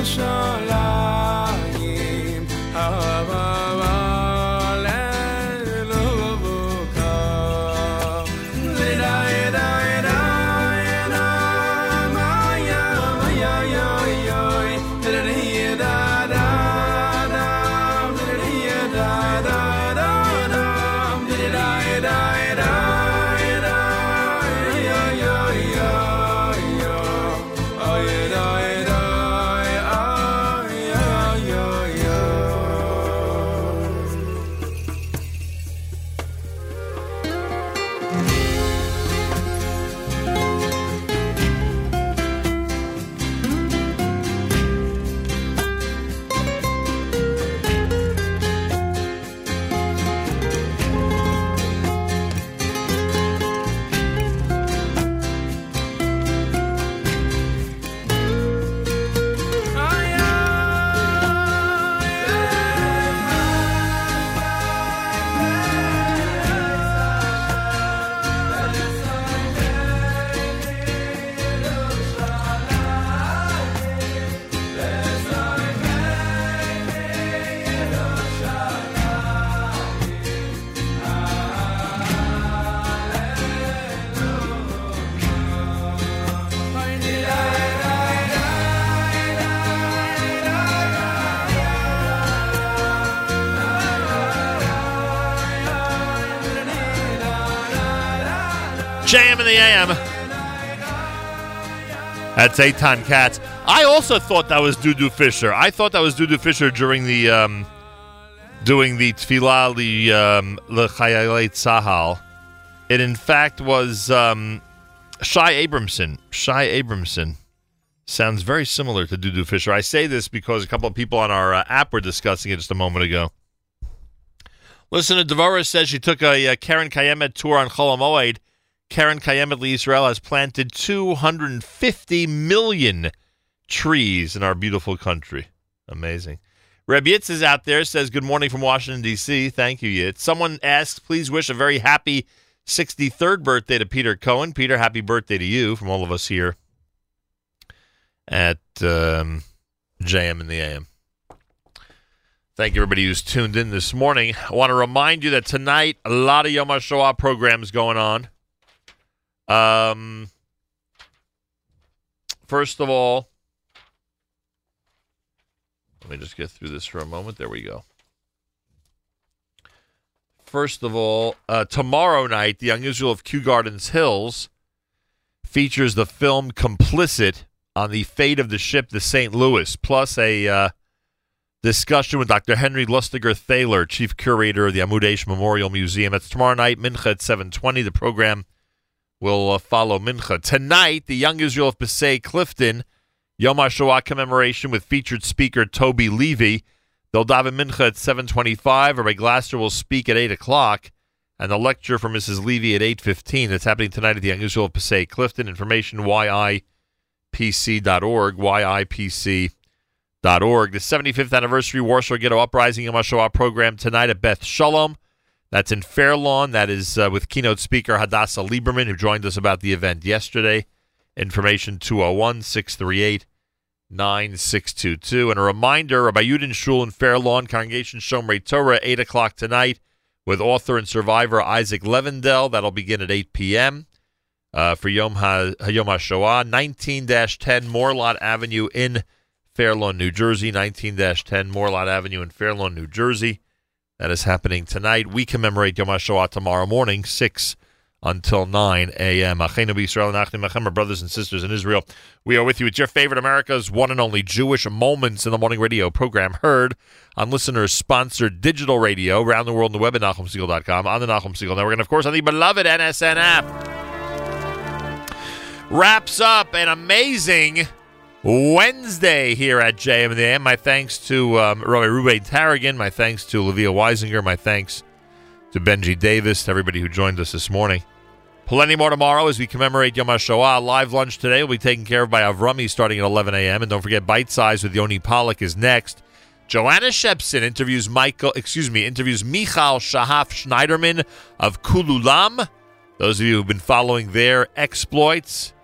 JM That's Eitan Katz. I also thought that was Dudu Fisher. I thought that was Dudu Fisher during the um, doing the Tfilah the um, L'Chayalei Tzahal. It in fact was um, Shai Abramson. Shai Abramson sounds very similar to Dudu Fisher. I say this because a couple of people on our uh, app were discussing it just a moment ago. Listen to Devorah says she took a, a Karen Kayemet tour on Chol Hamoed Karen Kayemet Israel has planted 250 million trees in our beautiful country. Amazing. Reb Yitz is out there, says, Good morning from Washington, D.C. Thank you, Yitz. Someone asks, please wish a very happy 63rd birthday to Peter Cohen. Peter, happy birthday to you from all of us here at um, JM in the AM. Thank you, everybody who's tuned in this morning. I want to remind you that tonight, a lot of Yom HaShoah programs going on. Um, first of all, let me just get through this for a moment. There we go. First of all, uh, tomorrow night, The Young Israel of Kew Gardens Hills features the film Complicit on the fate of the ship, the St. Louis, plus a uh, discussion with Dr. Henry Lustiger Thaler, Chief Curator of the Amud Eish Memorial Museum. That's tomorrow night, Mincha at 720. The program will uh, follow Mincha. Tonight, the Young Israel of Passaic Clifton, Yom HaShoah commemoration with featured speaker Toby Levy. They'll daven Mincha at 725. Rabbi Glasser will speak at 8 o'clock. And the lecture for Mrs. Levy at 8.15. That's happening tonight at the Young Israel of Passaic Clifton. Information, yipc.org, yipc.org. The 75th anniversary Warsaw Ghetto Uprising Yom HaShoah program tonight at Beth Shalom. That's in Fair Lawn. That is uh, with keynote speaker Hadassah Lieberman, who joined us about the event yesterday. Information 201 638 9622. And a reminder about Yudin Shul in Fair Lawn, Congregation Shomrei Torah, 8 o'clock tonight with author and survivor Isaac Levendel. That'll begin at 8 p.m. Uh, for Yom, ha- Yom HaShoah. 19 10 Morlot Avenue in Fair Lawn, New Jersey. 19 10 Morlot Avenue in Fair Lawn, New Jersey. That is happening tonight. We commemorate Yom HaShoah tomorrow morning, 6 until 9 a.m. Israel and brothers and sisters in Israel. We are with you. It's your favorite America's one and only Jewish Moments in the Morning radio program heard on listeners sponsored digital radio around the world on the web at NachumSegal.com, on the Nachum Segal Network, and of course on the beloved NSN app. Wraps up an amazing Wednesday here at JM in the AM. My thanks to um, Rabbi Reuven Taragin. My thanks to L'via Weisinger. My thanks to Benji Davis, to everybody who joined us this morning. Plenty more tomorrow as we commemorate Yom HaShoah. Live lunch today will be taken care of by Avrami starting at 11 a.m. And don't forget, Bite Size with Yoni Pollock is next. Joanna Shepson interviews Michael, excuse me, interviews Michal Shahaf Schneiderman of Kululam. Those of you who've been following their exploits,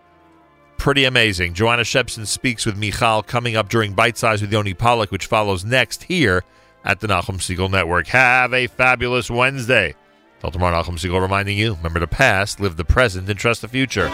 pretty amazing. Joanna Shepson speaks with Michal coming up during Bite Size with Yoni Pollock, which follows next here at the Nachum Segal Network. Have a fabulous Wednesday. Till tomorrow, Nachum Segal reminding you, remember the past, live the present, and trust the future.